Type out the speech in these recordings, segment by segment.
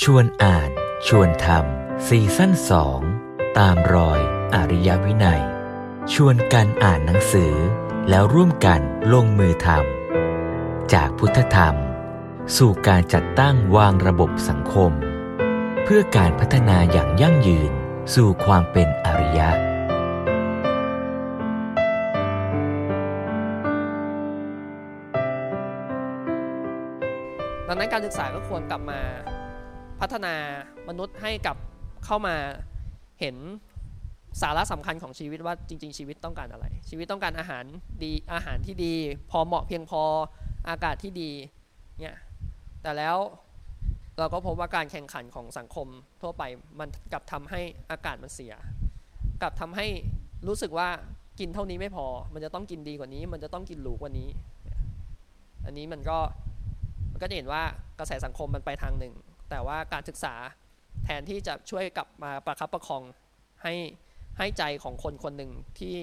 ชวนอ่านชวนทำซีซั่นสองตามรอยอริยวินัย ชวนกันอ่านหนังสือ แล้วร่วมกันลงมือทำจากพุทธธรรม สู่การจัดตั้งวางระบบสังคม เพื่อการพัฒนาอย่างยั่งยืนสู่ความเป็นอริยะ ดังนั้นการศึกษาก็ควรกลับมา พัฒนามนุษย์ให้กับเข้ามาเห็นสาระสำคัญของชีวิตว่าจริง ๆ ชีวิตต้องการอะไร ชีวิตต้องการอาหารดีอาหารที่ดี พอเหมาะเพียงพออากาศที่ดีเนี่ยแต่แล้วเราก็พบว่าการแข่งขันของสังคมทั่วไปมันกลับทำให้อากาศมันเสีย กลับทำให้รู้สึกว่ากินเท่านี้ไม่พอ มันจะต้องกินดีกว่านี้ มันจะต้องกินหรูกว่านี้ อันนี้มันก็มันก็จะเห็นว่ากระแสสังคมมันไปทางหนึ่ง แต่ว่าการศึกษาแทนที่จะช่วยกลับมาประคับประคองให้ให้ใจของคนคนหนึ่งที่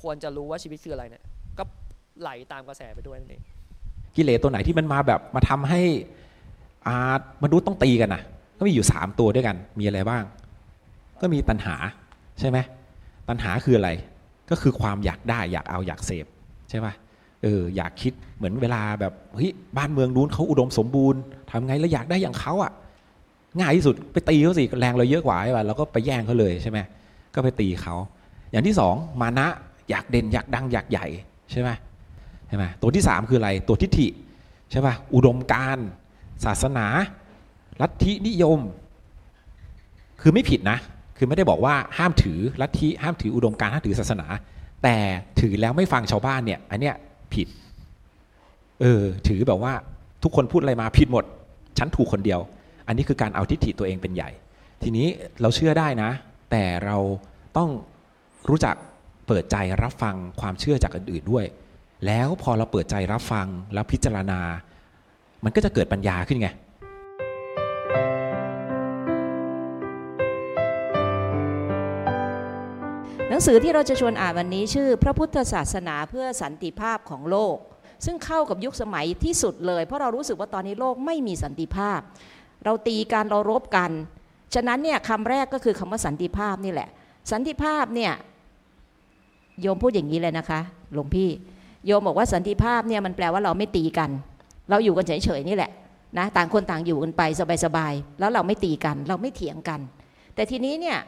ควรจะรู้ว่าชีวิตคืออะไรเนี่ยก็ไหลตามกระแสไปด้วยนั่นเองกิเลสตัวไหนที่มันมาแบบมาทำให้อามนุษย์ต้องตีกันนะก็มีอยู่สามตัวด้วยกันมีอะไรบ้าง ก็มีตัณหาใช่ไหมตัณหาคืออะไร ก็คือความอยากได้อยากเอาอยากเสพใช่ปะเอออยากคิดเหมือนเวลาแบบเฮ้ยบ้านเมืองนู้นเขาอุดมสมบูรณ์ทำไงแล้วอยากได้อย่างเขาอะ่ะ ง่ายที่สุดไปตีเขาสิแรงเราเยอะกว่าใช่ป่ะเราก็ไปแย่งเขาเลยใช่ไหมก็ไปตีเขาอย่างที่สองมานะอยากเด่นอยากดังอยากใหญ่ใช่ไหมใช่ไหมตัวที่สามคืออะไรตัวทิฏฐิใช่ป่ะอุดมการศาสนา ลัทธินิยม คือไม่ผิดนะ คือไม่ได้บอกว่าห้ามถือลัทธิห้ามถืออุดมการห้ามถือศาสนา แต่ถือแล้วไม่ฟังชาวบ้านเนี่ยอันเนี้ยผิดเออถือแบบว่าทุกคนพูดอะไรมาผิดหมด ฉันถูกคนเดียว อันนี้คือการเอาทิฏฐิตัวเองเป็นใหญ่ ทีนี้เราเชื่อได้นะ แต่เราต้องรู้จักเปิดใจรับฟังความเชื่อจากอื่นๆด้วย แล้วพอเราเปิดใจรับฟังแล้วพิจารณา มันก็จะเกิดปัญญาขึ้นไงหนังสือที่เราจะชวนอ่านวันนี้ชื่อ พระพุทธศาสนาเพื่อสันติภาพของโลก ซึ่งเข้ากับยุคสมัยที่สุดเลย เพราะเรารู้สึกว่าตอนนี้โลกไม่มีสันติภาพ เราตีกันเรารบกัน ฉะนั้นเนี่ยคำแรกก็คือคำว่าสันติภาพนี่แหละ สันติภาพเนี่ยโยมพูดอย่างนี้เลยนะคะหลวงพี่ โยมบอกว่าสันติภาพเนี่ยมันแปลว่าเราไม่ตีกัน เราอยู่กันเฉยๆนี่แหละนะต่างคนต่างอยู่กันไปสบายๆแล้วเราไม่ตีกัน เราไม่เถียงกัน แต่ทีนี้เนี่ย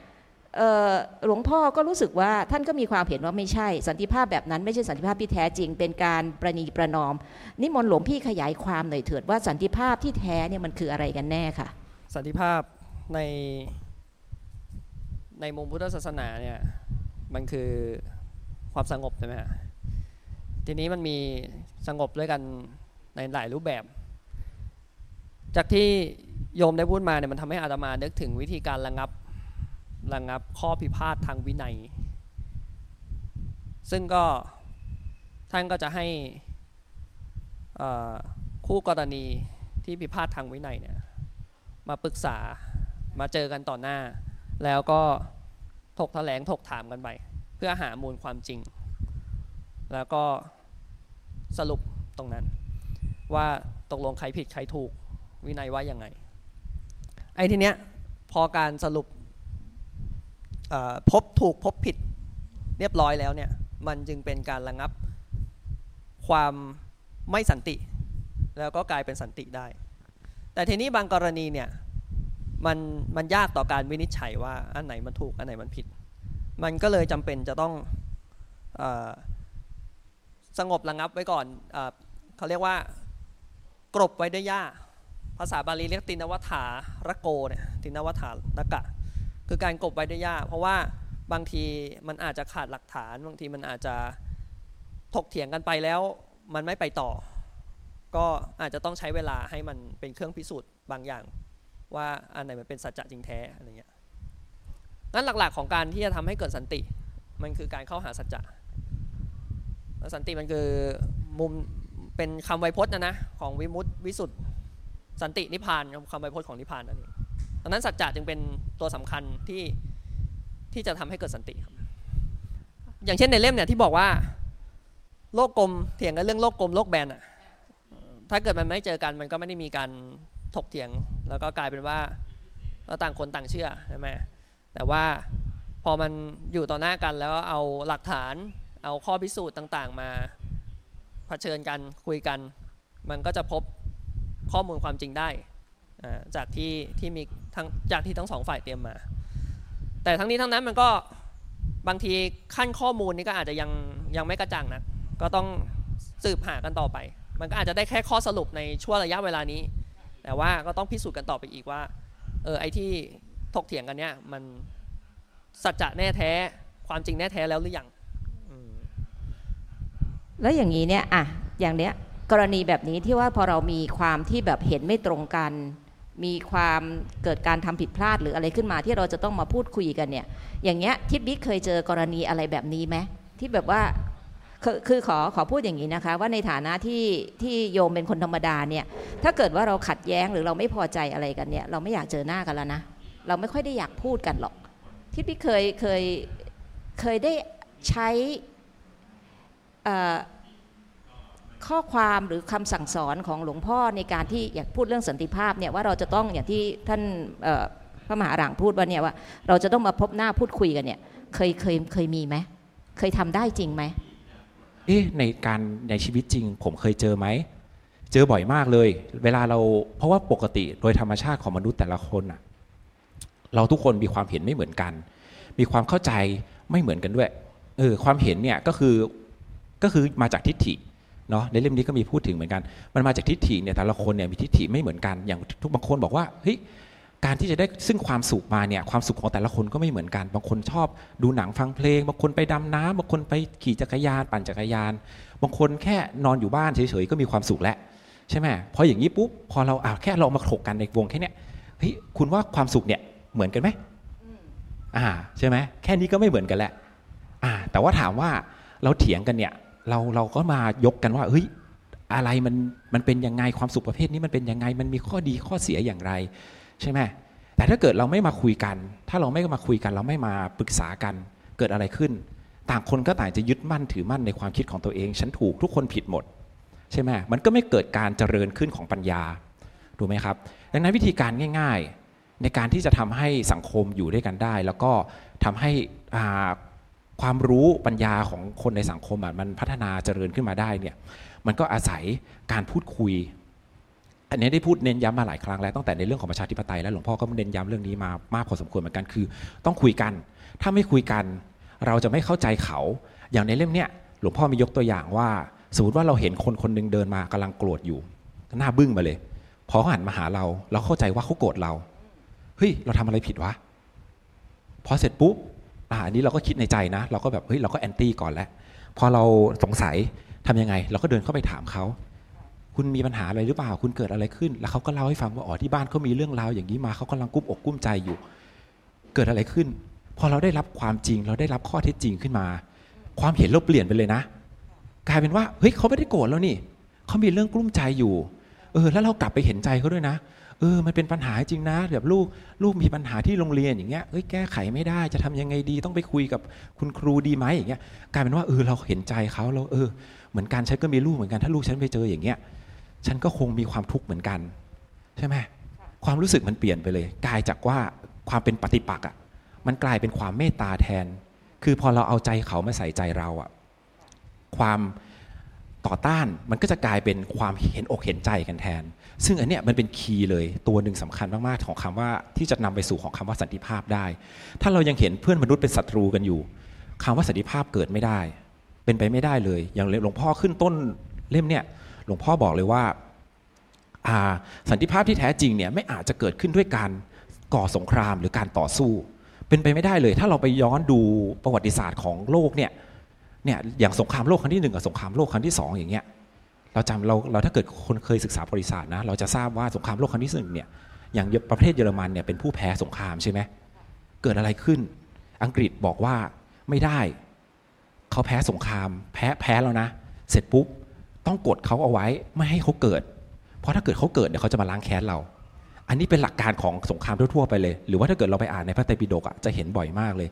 หลวงพ่อก็รู้สึกว่าท่านก็มีความเห็นว่าไม่ใช่ สันติภาพแบบนั้นไม่ใช่สันติภาพที่แท้จริง เป็นการประนีประนอม นิมนต์หลวงพี่ขยายความหน่อยเถิดว่าสันติภาพที่แท้เนี่ยมันคืออะไรกันแน่ค่ะ สันติภาพในในมุมพุทธศาสนาเนี่ยมันคือความสงบใช่ไหมฮะทีนี้มันมีสงบด้วยกันในหลายรูปแบบ จากที่โยมได้พูดมาเนี่ยมันทำให้อาตมานึกถึงวิธีการระงับ ระงับข้อพิพาททางวินัย ซึ่งก็ท่านก็จะให้คู่กรณีที่พิพาททางวินัยเนี่ยมาปรึกษามาเจอกันต่อหน้า แล้วก็ถกแถลงถกถามกันไป เพื่อหามูลความจริง แล้วก็สรุปตรงนั้น ว่าตกลงใครผิดใครถูกวินัยว่ายังไงไอ้ทีเนี้ยพอการสรุป พบถูกพบผิดเรียบร้อยแล้วเนี่ยมันจึงเป็นการระงับความไม่สันติ แล้วก็กลายเป็นสันติได้ แต่ทีนี้บางกรณีเนี่ยมันมันยากต่อการวินิจฉัยว่าอันไหนมันถูกอันไหนมันผิด มันก็เลยจำเป็นจะต้องอสงบระงับไว้ก่อนอเขาเรียกว่ากรบไว้ด้วยหญ้า ภาษาบาลีเรียกตินวัฏฐาระโกเนี่ยตินวัฏฐานกะ คือการกบไว้ด้ยาก เพราะว่าบางทีมันอาจจะขาดหลักฐาน บางทีมันอาจจะถกเถียงกันไปแล้ว มันไม่ไปต่อ ก็อาจจะต้องใช้เวลาให้มันเป็นเครื่องพิสูจน์บางอย่าง ว่าอันไหนมันเป็นสัจจะจริงแท้อะไรเงี้ยงั้นหลักๆของการที่จะทำให้เกิดสันติ มันคือการเข้าหาสัจจะสันติมันคือมุมเป็นคำไวยพจน์นะนะของวิมุตติวิสุทธิสันตินิพพานคำไวยพจน์ของนิพพานนั่นเอง ดังนั้นสัจจะจึงเป็นตัวสำคัญที่ที่จะทำให้เกิดสันติครับ อย่างเช่นในเล่มเนี่ยที่บอกว่า โลกกลมเถียงกันเรื่องโลกกลมโลกแบนอะถ้าเกิดมันไม่เจอกันมันก็ไม่ได้มีการถกเถียง แล้วก็กลายเป็นว่าเราต่างคนต่างเชื่อใช่ไหมแต่ว่าพอมันอยู่ต่อหน้ากันแล้วเอาหลักฐานเอาข้อพิสูจน์ต่างๆ มาเผชิญกันคุยกัน มันก็จะพบข้อมูลความจริงได้ จากที่ที่มีทั้งจากที่ทั้งสองฝ่ายเตรียมมา แต่ทั้งนี้ทั้งนั้นมันก็บางทีขั้นข้อมูลนี้ก็อาจจะยังยังไม่กระจ่างนะก็ต้องสืบหากันต่อไป มันก็อาจจะได้แค่ข้อสรุปในช่วงระยะเวลานี้ แต่ว่าก็ต้องพิสูจน์กันต่อไปอีกว่าเออไอที่ถกเถียงกันเนี้ยมันสัจจะแน่แท้ความจริงแน่แท้แล้วหรือยังแล้วอย่างนี้เนี่ยอะอย่างเนี้ยกรณีแบบนี้ที่ว่าพอเรามีความที่แบบเห็นไม่ตรงกัน มีความเกิดการทำผิดพลาดหรืออะไรขึ้นมาที่เราจะต้องมาพูดคุยกันเนี่ย อย่างเงี้ยทิดบิ๊กเคยเจอกรณีอะไรแบบนี้ไหมที่แบบว่าคือคือขอขอพูดอย่างนี้นะคะ ว่าในฐานะที่ที่โยมเป็นคนธรรมดาเนี่ยถ้าเกิดว่าเราขัดแย้งหรือเราไม่พอใจอะไรกันเนี่ย เราไม่อยากเจอหน้ากันแล้วนะ เราไม่ค่อยได้อยากพูดกันหรอกทิดบิ๊กเคยเคยเคยได้ใช้ ข้อความหรือคำสั่งสอนของหลวงพ่อในการที่อยากพูดเรื่องสันติภาพเนี่ยว่าเราจะต้องอย่างที่ท่านพระมหาหลังพูดว่าเนี่ยว่า เราจะต้องมาพบหน้าพูดคุยกันเนี่ยเคยเคยเคยมีไหมเคยทำได้จริงไหมเอ๊ะในการในชีวิตจริง ผมเคยเจอไหมเจอบ่อยมากเลย เวลาเราเพราะว่าปกติโดยธรรมชาติของมนุษย์แต่ละคนอะเราทุกคนมีความเห็นไม่เหมือนกัน มีความเข้าใจไม่เหมือนกันด้วยเออความเห็นเนี่ยก็คือก็คือมาจากทิฏฐิ เนาะในเล่มนี้ก็มีพูดถึงเหมือนกัน มันมาจากทิฏฐิเนี่ยแต่ละคนเนี่ยมีทิฏฐิไม่เหมือนกันอย่างทุกบางคนบอกว่าเฮ้ยการที่จะได้ซึ่งความสุขมาเนี่ยความสุขของแต่ละคนก็ไม่เหมือนกันบางคนชอบดูหนังฟังเพลง บางคนไปดำน้ำบางคนไปขี่จักรยานปั่นจักรยาน บางคนแค่นอนอยู่บ้านเฉยๆก็มีความสุขแล้วใช่ไหมพออย่างนี้ปุ๊บพอเราอ่าแค่เรามาถกกันในวงแค่เนี้ยเฮ้ยคุณว่าความสุขเนี่ยเหมือนกันไหมอ่าใช่ไหมแค่นี้ก็ไม่เหมือนกันแล้วอ่าแต่ว่าถามว่าเราเถียงกันเนี่ย เราเราก็มายกกันว่าเฮ้ยอะไรมันมันเป็นยังไงความสุขประเภทนี้มันเป็นยังไงมันมีข้อดีข้อเสียอย่างไร ใช่ไหมแต่ถ้าเกิดเราไม่มาคุยกัน ถ้าเราไม่มาคุยกัน เราไม่มาปรึกษากันเกิดอะไรขึ้น ต่างคนก็ต่างจะยึดมั่นถือมั่นในความคิดของตัวเอง ฉันถูกทุกคนผิดหมด ใช่ไหมมันก็ไม่เกิดการเจริญขึ้นของปัญญาถูกไหมครับดังนั้นวิธีการง่าย ๆ ในการที่จะทำให้สังคมอยู่ด้วยกันได้ แล้วก็ทำให้อ่า ความรู้ปัญญาของคนในสังคมมันพัฒนาเจริญขึ้นมาได้เนี่ยมันก็อาศัยการพูดคุย อันนี้ได้พูดเน้นย้ำมาหลายครั้งแล้วตั้งแต่ในเรื่องของประชาธิปไตยแล้วหลวงพ่อก็เน้นย้ำเรื่องนี้มามากพอสมควรเหมือนกันคือ ต้องคุยกัน ถ้าไม่คุยกัน เราจะไม่เข้าใจเขา อย่างในเล่มเนี้ยหลวงพ่อมียกตัวอย่างว่า สมมติว่าเราเห็นคนคนหนึงเดินมากำลังโกรธอยู่หน้าบึ้งมาเลยพอเขาหันมาหาเรา เราเข้าใจว่าเขาโกรธเราเฮ้ยเราทำอะไรผิดวะพอเสร็จปุ๊บ อันนี้เราก็คิดในใจนะ เราก็แบบเฮ้ยเราก็แอนตี้ก่อนแล้ว พอเราสงสัยทำยังไง เราก็เดินเข้าไปถามเขาคุณมีปัญหาอะไรหรือเปล่า คุณเกิดอะไรขึ้น แล้วเขาก็เล่าให้ฟังว่าอ๋อที่บ้านเขามีเรื่องราวอย่างนี้มาเขากำลังกุ้มอกกุ้มใจอยู่ เกิดอะไรขึ้น พอเราได้รับความจริง เราได้รับข้อเท็จจริงขึ้นมา ความเห็นเราเปลี่ยนไปเลยนะ กลายเป็นว่าเฮ้ยเขาไม่ได้โกรธแล้วนี่เขามีเรื่องกลุ้มใจอยู่ เออ แล้วเรากลับไปเห็นใจเขาด้วยนะ เออมันเป็นปัญหาจริงนะแบบลูกลูกมีปัญหาที่โรงเรียนอย่างเงี้ยเอ้ยแก้ไขไม่ได้จะทำยังไงดีต้องไปคุยกับคุณครูดีไหมอย่างเงี้ยกลายเป็นว่าเออเราเห็นใจเขาเราเออ เหมือนกันฉันก็มีลูกเหมือนกันถ้าลูกฉันไปเจออย่างเงี้ยฉันก็คงมีความทุกข์เหมือนกัน ใช่ไหมความรู้สึกมันเปลี่ยนไปเลยกลายจากว่าความเป็นปฏิปักษ์อะมันกลายเป็นความเมตตาแทน คือพอเราเอาใจเขามาใส่ใจเราอะความ ต่อต้านมันก็จะกลายเป็นความเห็นอกเห็นใจกันแทน ซึ่งอันเนี้ยมันเป็นคีย์เลยตัวหนึ่งสำคัญมากๆของคำว่าที่จะนำไปสู่ของคำว่าสันติภาพได้ ถ้าเรายังเห็นเพื่อนมนุษย์เป็นศัตรูกันอยู่คำว่าสันติภาพเกิดไม่ได้ เป็นไปไม่ได้เลย อย่างหลวงพ่อขึ้นต้นเล่มเนี่ยหลวงพ่อบอกเลยว่าอ่าสันติภาพที่แท้จริงเนี่ยไม่อาจจะเกิดขึ้นด้วยการก่อสงครามหรือการต่อสู้ เป็นไปไม่ได้เลย ถ้าเราไปย้อนดูประวัติศาสตร์ของโลกเนี่ย เนี่ยอย่างสงครามโลกครั้งที่หนึ่งกับสงครามโลกครั้งที่สองอย่างเงี้ยเราจำเราเราถ้าเกิดคนเคยศึกษาประวัติศาสตร์นะเราจะทราบว่าสงครามโลกครั้งที่หนึ่งเนี่ยอย่างประเทศเยอรมันเนี่ยเป็นผู้แพ้สงครามใช่ไหมเกิดอะไรขึ้น อังกฤษบอกว่าไม่ได้เขาแพ้สงคราม แพ้แพ้แล้วนะ เสร็จปุ๊บต้องกดเขาเอาไว้ไม่ให้เขาเกิด เพราะถ้าเกิดเขาเกิดเดี๋ยวเขาจะมาล้างแค้นเรา อันนี้เป็นหลักการของสงครามทั่วๆไปเลย หรือว่าถ้าเกิดเราไปอ่านในพระไตรปิฎกอะจะเห็นบ่อยมากเลย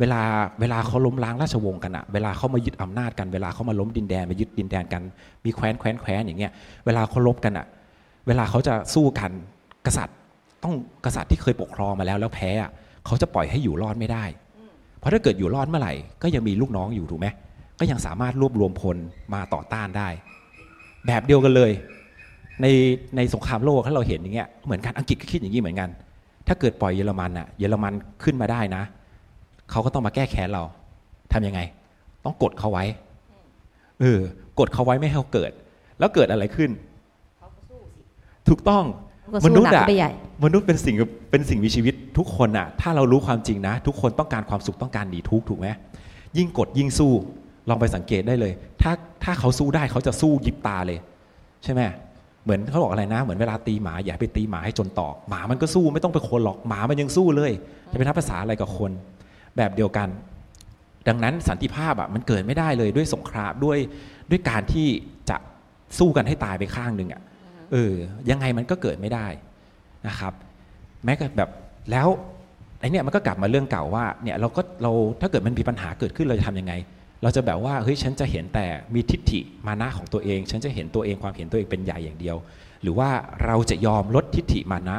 เวลาเวลาเขาล้มล้างราชวงศ์กันอะเวลาเขามายึดอำนาจกันเวลาเขามาล้มดินแดนมายึดดินแดนกัน มีแคว้นแคว้นแคว้นอย่างเงี้ยเวลาเขาลบกันอะเวลาเขาจะสู้กันกษัตริย์ต้องกษัตริย์ที่เคยปกครองมาแล้วแล้วแพ้อะเขาจะปล่อยให้อยู่รอดไม่ได้ เพราะถ้าเกิดอยู่รอดเมื่อไหร่ก็ยังมีลูกน้องอยู่ถูกไหมก็ยังสามารถรวบรวมพลมาต่อต้านได้ แบบเดียวกันเลย ในในสงครามโลกถ้าเราเห็นอย่างเงี้ยเหมือนกันอังกฤษก็คิดอย่างนี้เหมือนกัน ถ้าเกิดปล่อยเยอรมันอะเยอรมันขึ้นมาได้นะ เขาก็ต้องมาแก้แค้นเราทำยังไง ต้องกดเขาไว้เออกดเขาไว้ไม่ให้เขาเกิด แล้วเกิดอะไรขึ้น ถูกต้องก็มสู้นุษหนัย์กอะไปใหญ่มนุษย์เป็นสิ่งเป็นสิ่งมีชีวิตทุกคนอะถ้าเรารู้ความจริงนะ ทุกคนต้องการความสุขต้องการหนีทุกข์ถูกไหมยิ่งกดยิ่งสู้ลองไปสังเกตได้เลย ถ้าถ้าเขาสู้ได้เขาจะสู้ยิบตาเลย ใช่ไหมเหมือนเขาบอกอะไรนะ เหมือนเวลาตีหมาอย่าไปตีหมาให้จนตอกหมามันก็สู้ไม่ต้องไปคนหรอกหมามันยังสู้เลย จะเป็นนับภาษาอะไรกับคน แบบเดียวกัน ดังนั้นสันติภาพอะมันเกิดไม่ได้เลยด้วยสงครามด้วยด้วยการที่จะสู้กันให้ตายไปข้างหนึ่งอะเออยังไงมันก็เกิดไม่ได้นะครับ แม้กแบบแล้วไอเนี่ยมันก็กลับมาเรื่องเก่าว่าเนี่ยเราก็เราถ้าเกิดมันมีปัญหาเกิดขึ้นเราจะทำยังไง เราจะแบบว่าเฮ้ยฉันจะเห็นแต่มีทิฏฐิมานะของตัวเอง ฉันจะเห็นตัวเองความเห็นตัวเองเป็นใหญ่อย่างเดียว หรือว่าเราจะยอมลดทิฏฐิมานะ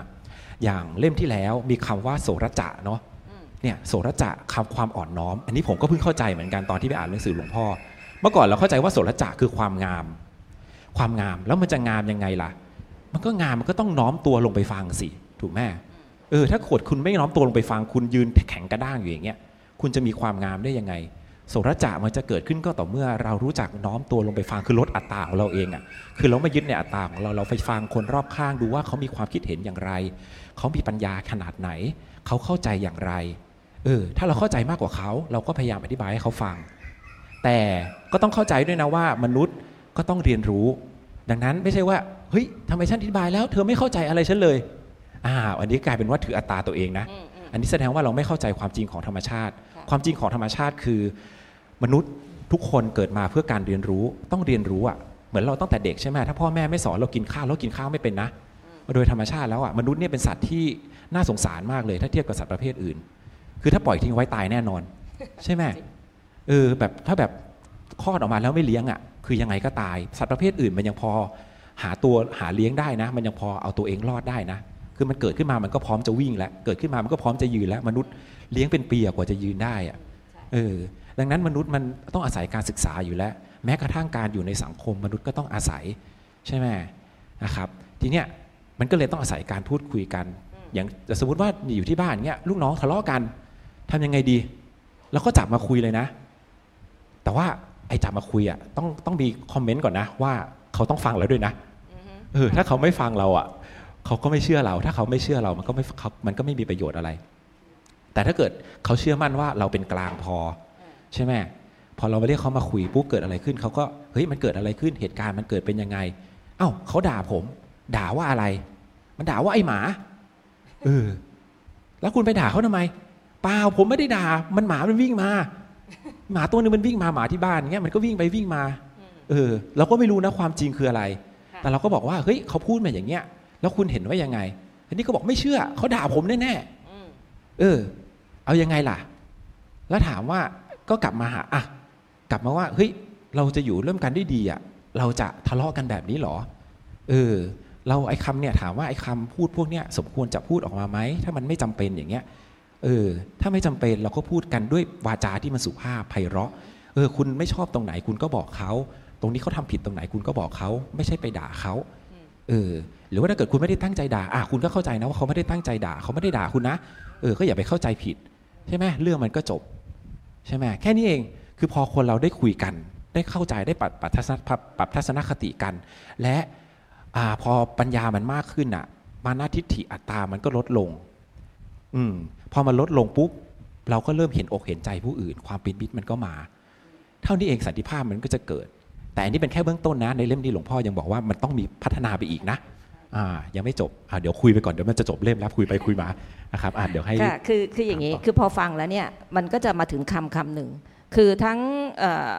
อย่างเล่มที่แล้วมีคำว่าโสรจะเนาะ เนี่ยโสรจะคำความอ่อนน้อม อันนี้ผมก็เพิ่งเข้าใจเหมือนกันตอนที่ไปอ่านหนังสือหลวงพ่อ เมื่อก่อนเราเข้าใจว่าโสรจะคือความงาม ความงามแล้วมันจะงามยังไงล่ะ มันก็งามมันก็ต้องน้อมตัวลงไปฟังสิถูกไหมเออถ้าขวดคุณไม่น้อมตัวลงไปฟังคุณยืนแข็งกระด้างอยู่อย่างเงี้ยคุณจะมีความงามได้ยังไงโสรจะมันจะเกิดขึ้นก็ต่อเมื่อเรารู้จักน้อมตัวลงไปฟังคือลดอัตตาของเราเองอะ่ะคือเราไม่ยึดในอัตตาของเราเราไปฟังคนรอบข้างดูว่าเขามีความคิดเห็นอย่างไร เขามีปัญญาขนาดไหน เขาเข้าใจอย่างไร เออถ้าเราเข้าใจมากกว่าเขา เราก็พยายามอธิบายให้เขาฟัง แต่ก็ต้องเข้าใจด้วยนะว่ามนุษย์ก็ต้องเรียนรู้ ดังนั้นไม่ใช่ว่าเฮ้ยทำไมฉันอธิบายแล้ว เธอไม่เข้าใจอะไรฉันเลยอ่าอันนี้กลายเป็นว่าถืออัตตาตัวเองนะ อันนี้แสดงว่าเราไม่เข้าใจความจริงของธรรมชาติ ความจริงของธรรมชาติคือ มนุษย์ทุกคนเกิดมาเพื่อการเรียนรู้ต้องเรียนรู้อะเหมือนเราตั้งแต่เด็กใช่ไหมถ้าพ่อแม่ไม่สอนเรากินข้าวเรากินข้าวไม่เป็นนะโดยธรรมชาติแล้วอะมนุษย์เนี่ยเป็นสัตว์ที่น่าสงสารมากเลย ถ้าเทียบกับสัตว์ประเภทอื่น คือถ้าปล่อยทิ้งไว้ตายแน่นอน ใช่ไหมเออแบบถ้าแบบคลอดออกมาแล้วไม่เลี้ยงอะ คือยังไงก็ตาย สัตว์ประเภทอื่นมันยังพอหาตัวหาเลี้ยงได้นะ มันยังพอเอาตัวเองรอดได้นะ คือมันเกิดขึ้นมามันก็พร้อมจะวิ่งแล้ว เกิดขึ้นมามันก็พร้อมจะยืนแล้ว มนุษย์เลี้ยงเป็นปีอะกว่าจะยืนได้อะเออดังนั้นมนุษย์มันต้องอาศัยการศึกษาอยู่แล้ว แม้กระทั่งการอยู่ในสังคมมนุษย์ก็ต้องอาศัยใช่ไหมนะครับ ทีเนี้ยมันก็เลยต้องอาศัยการพูดคุยกัน อย่างสมมติว่าอยู่ที่บ้านเนี้ยลูกน้องทะเลาะกัน ทำยังไงดีเราก็จับมาคุยเลยนะ แต่ว่าไอ้จับมาคุยอะต้องต้องมีคอมเมนต์ก่อนนะ ว่าเขาต้องฟังเราด้วยนะเออถ้าเขาไม่ฟังเราอะเขาก็ไม่เชื่อเรา ถ้าเขาไม่เชื่อเรามันก็ไม่เขามันก็ไม่มีประโยชน์อะไร แต่ถ้าเกิดเขาเชื่อมั่นว่าเราเป็นกลางพอ ใช่ไหมพอเราไปเรียกเขามาคุยปุ๊บเกิดอะไรขึ้นเขาก็เฮ้ยมันเกิดอะไรขึ้นเหตุการณ์มันเกิดเป็นยังไง เอ้าเขาด่าผม ด่าว่าอะไร มันด่าว่าไอ้หมาเออแล้วคุณไปด่าเขาทำไม เปล่าผมไม่ได้ด่า มันหมามันวิ่งมา หมาตัวนึงมันวิ่งมาหมาที่บ้านเงี้ยมันก็วิ่งไปวิ่งมา เออ เราก็ไม่รู้นะความจริงคืออะไร แต่เราก็บอกว่าเฮ้ยเขาพูดมาอย่างเงี้ย แล้วคุณเห็นว่ายังไง อันนี้ก็บอกไม่เชื่อเขาด่าผมแน่ๆเออ เอายังไงล่ะ แล้วถามว่าก็กลับมาหาอะกลับมาว่าเฮ้ยเราจะอยู่ร่วมกันได้ดีอะเราจะทะเลาะกันแบบนี้หรอ เออ เราไอ้คำเนี่ยถามว่าไอ้คำพูดพวกเนี้ยสมควรจะพูดออกมาไหมถ้ามันไม่จำเป็นอย่างเงี้ย เออ ถ้าไม่จำเป็นเราก็พูดกันด้วยวาจาที่มันสุภาพไพเราะ เออ คุณไม่ชอบตรงไหนคุณก็บอกเขา ตรงนี้เขาทำผิดตรงไหนคุณก็บอกเขาไม่ใช่ไปด่าเขาเออ หรือว่าถ้าเกิดคุณไม่ได้ตั้งใจด่าอะคุณก็เข้าใจนะว่าเขาไม่ได้ตั้งใจด่าเขาไม่ได้ด่าคุณนะ เออ ก็อย่าไปเข้าใจผิด ใช่ไหมเรื่องมันก็จบ ใช่ไหมแค่นี้เอง คือพอคนเราได้คุยกัน ได้เข้าใจได้ปรับปรับทัศนปรับปรับทัศนคติกัน และอ่าพอปัญญามันมากขึ้นอะ มานาทิฏฐิอัตตามันก็ลดลง อืม พอมันลดลงปุ๊บเราก็เริ่มเห็นอกเห็นใจผู้อื่น ความเป็นมิตรมันก็มา เท่านี้เองสันติภาพมันก็จะเกิด แต่อันนี้เป็นแค่เบื้องต้นนะในเล่มนี้หลวงพ่อยังบอกว่ามันต้องมีพัฒนาไปอีกนะอ่ายังไม่จบอ่าเดี๋ยวคุยไปก่อนเดี๋ยวมันจะจบเล่มแล้วคุยไปคุยมานะครับอ่าเดี๋ยวให้ค่ะคือคืออย่างนี้ถามต่อคือพอฟังแล้วเนี่ยมันก็จะมาถึงคำคำหนึ่งคือทั้งเอ่อ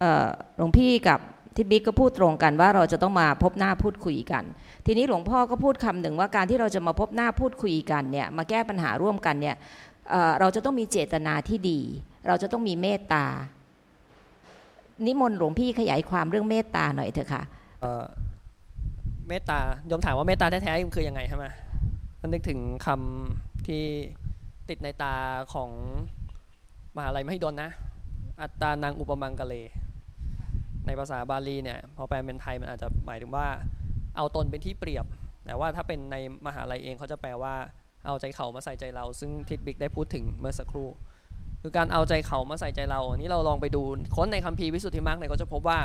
เอ่อหลวงพี่กับทิศบิ๊กก็พูดตรงกันว่าเราจะต้องมาพบหน้าพูดคุยกัน ทีนี้หลวงพ่อก็พูดคำหนึ่งว่าการที่เราจะมาพบหน้าพูดคุยกันเนี่ยมาแก้ปัญหาร่วมกันเนี่ยเราจะต้องมีเจตนาที่ดี เราจะต้องมีเมตตา นิมนต์หลวงพี่ขยายความเรื่องเมตตาหน่อยเถอะค่ะเมตตาโยมถามว่าเมตตาแท้ๆมันคือยังไงใช่ไหมนึกถึงคำที่ติดในตาของมหาลัยมหิดลนะ อัตตานังอุปมังกะเล ในภาษาบาลีเนี่ยพอแปลเป็นไทยมันอาจจะหมายถึงว่า เอาตนเป็นที่เปรียบแต่ว่าถ้าเป็นในมหาลัยเองเขาจะแปลว่า เอาใจเขามาใส่ใจเรา ซึ่งทิดบิ๊กได้พูดถึงเมื่อสักครู่ คือการเอาใจเขามาใส่ใจเราอันนี้เราลองไปดูค้นในคัมภีร์วิสุทธิมรรคเนี่ยก็จะพบว่า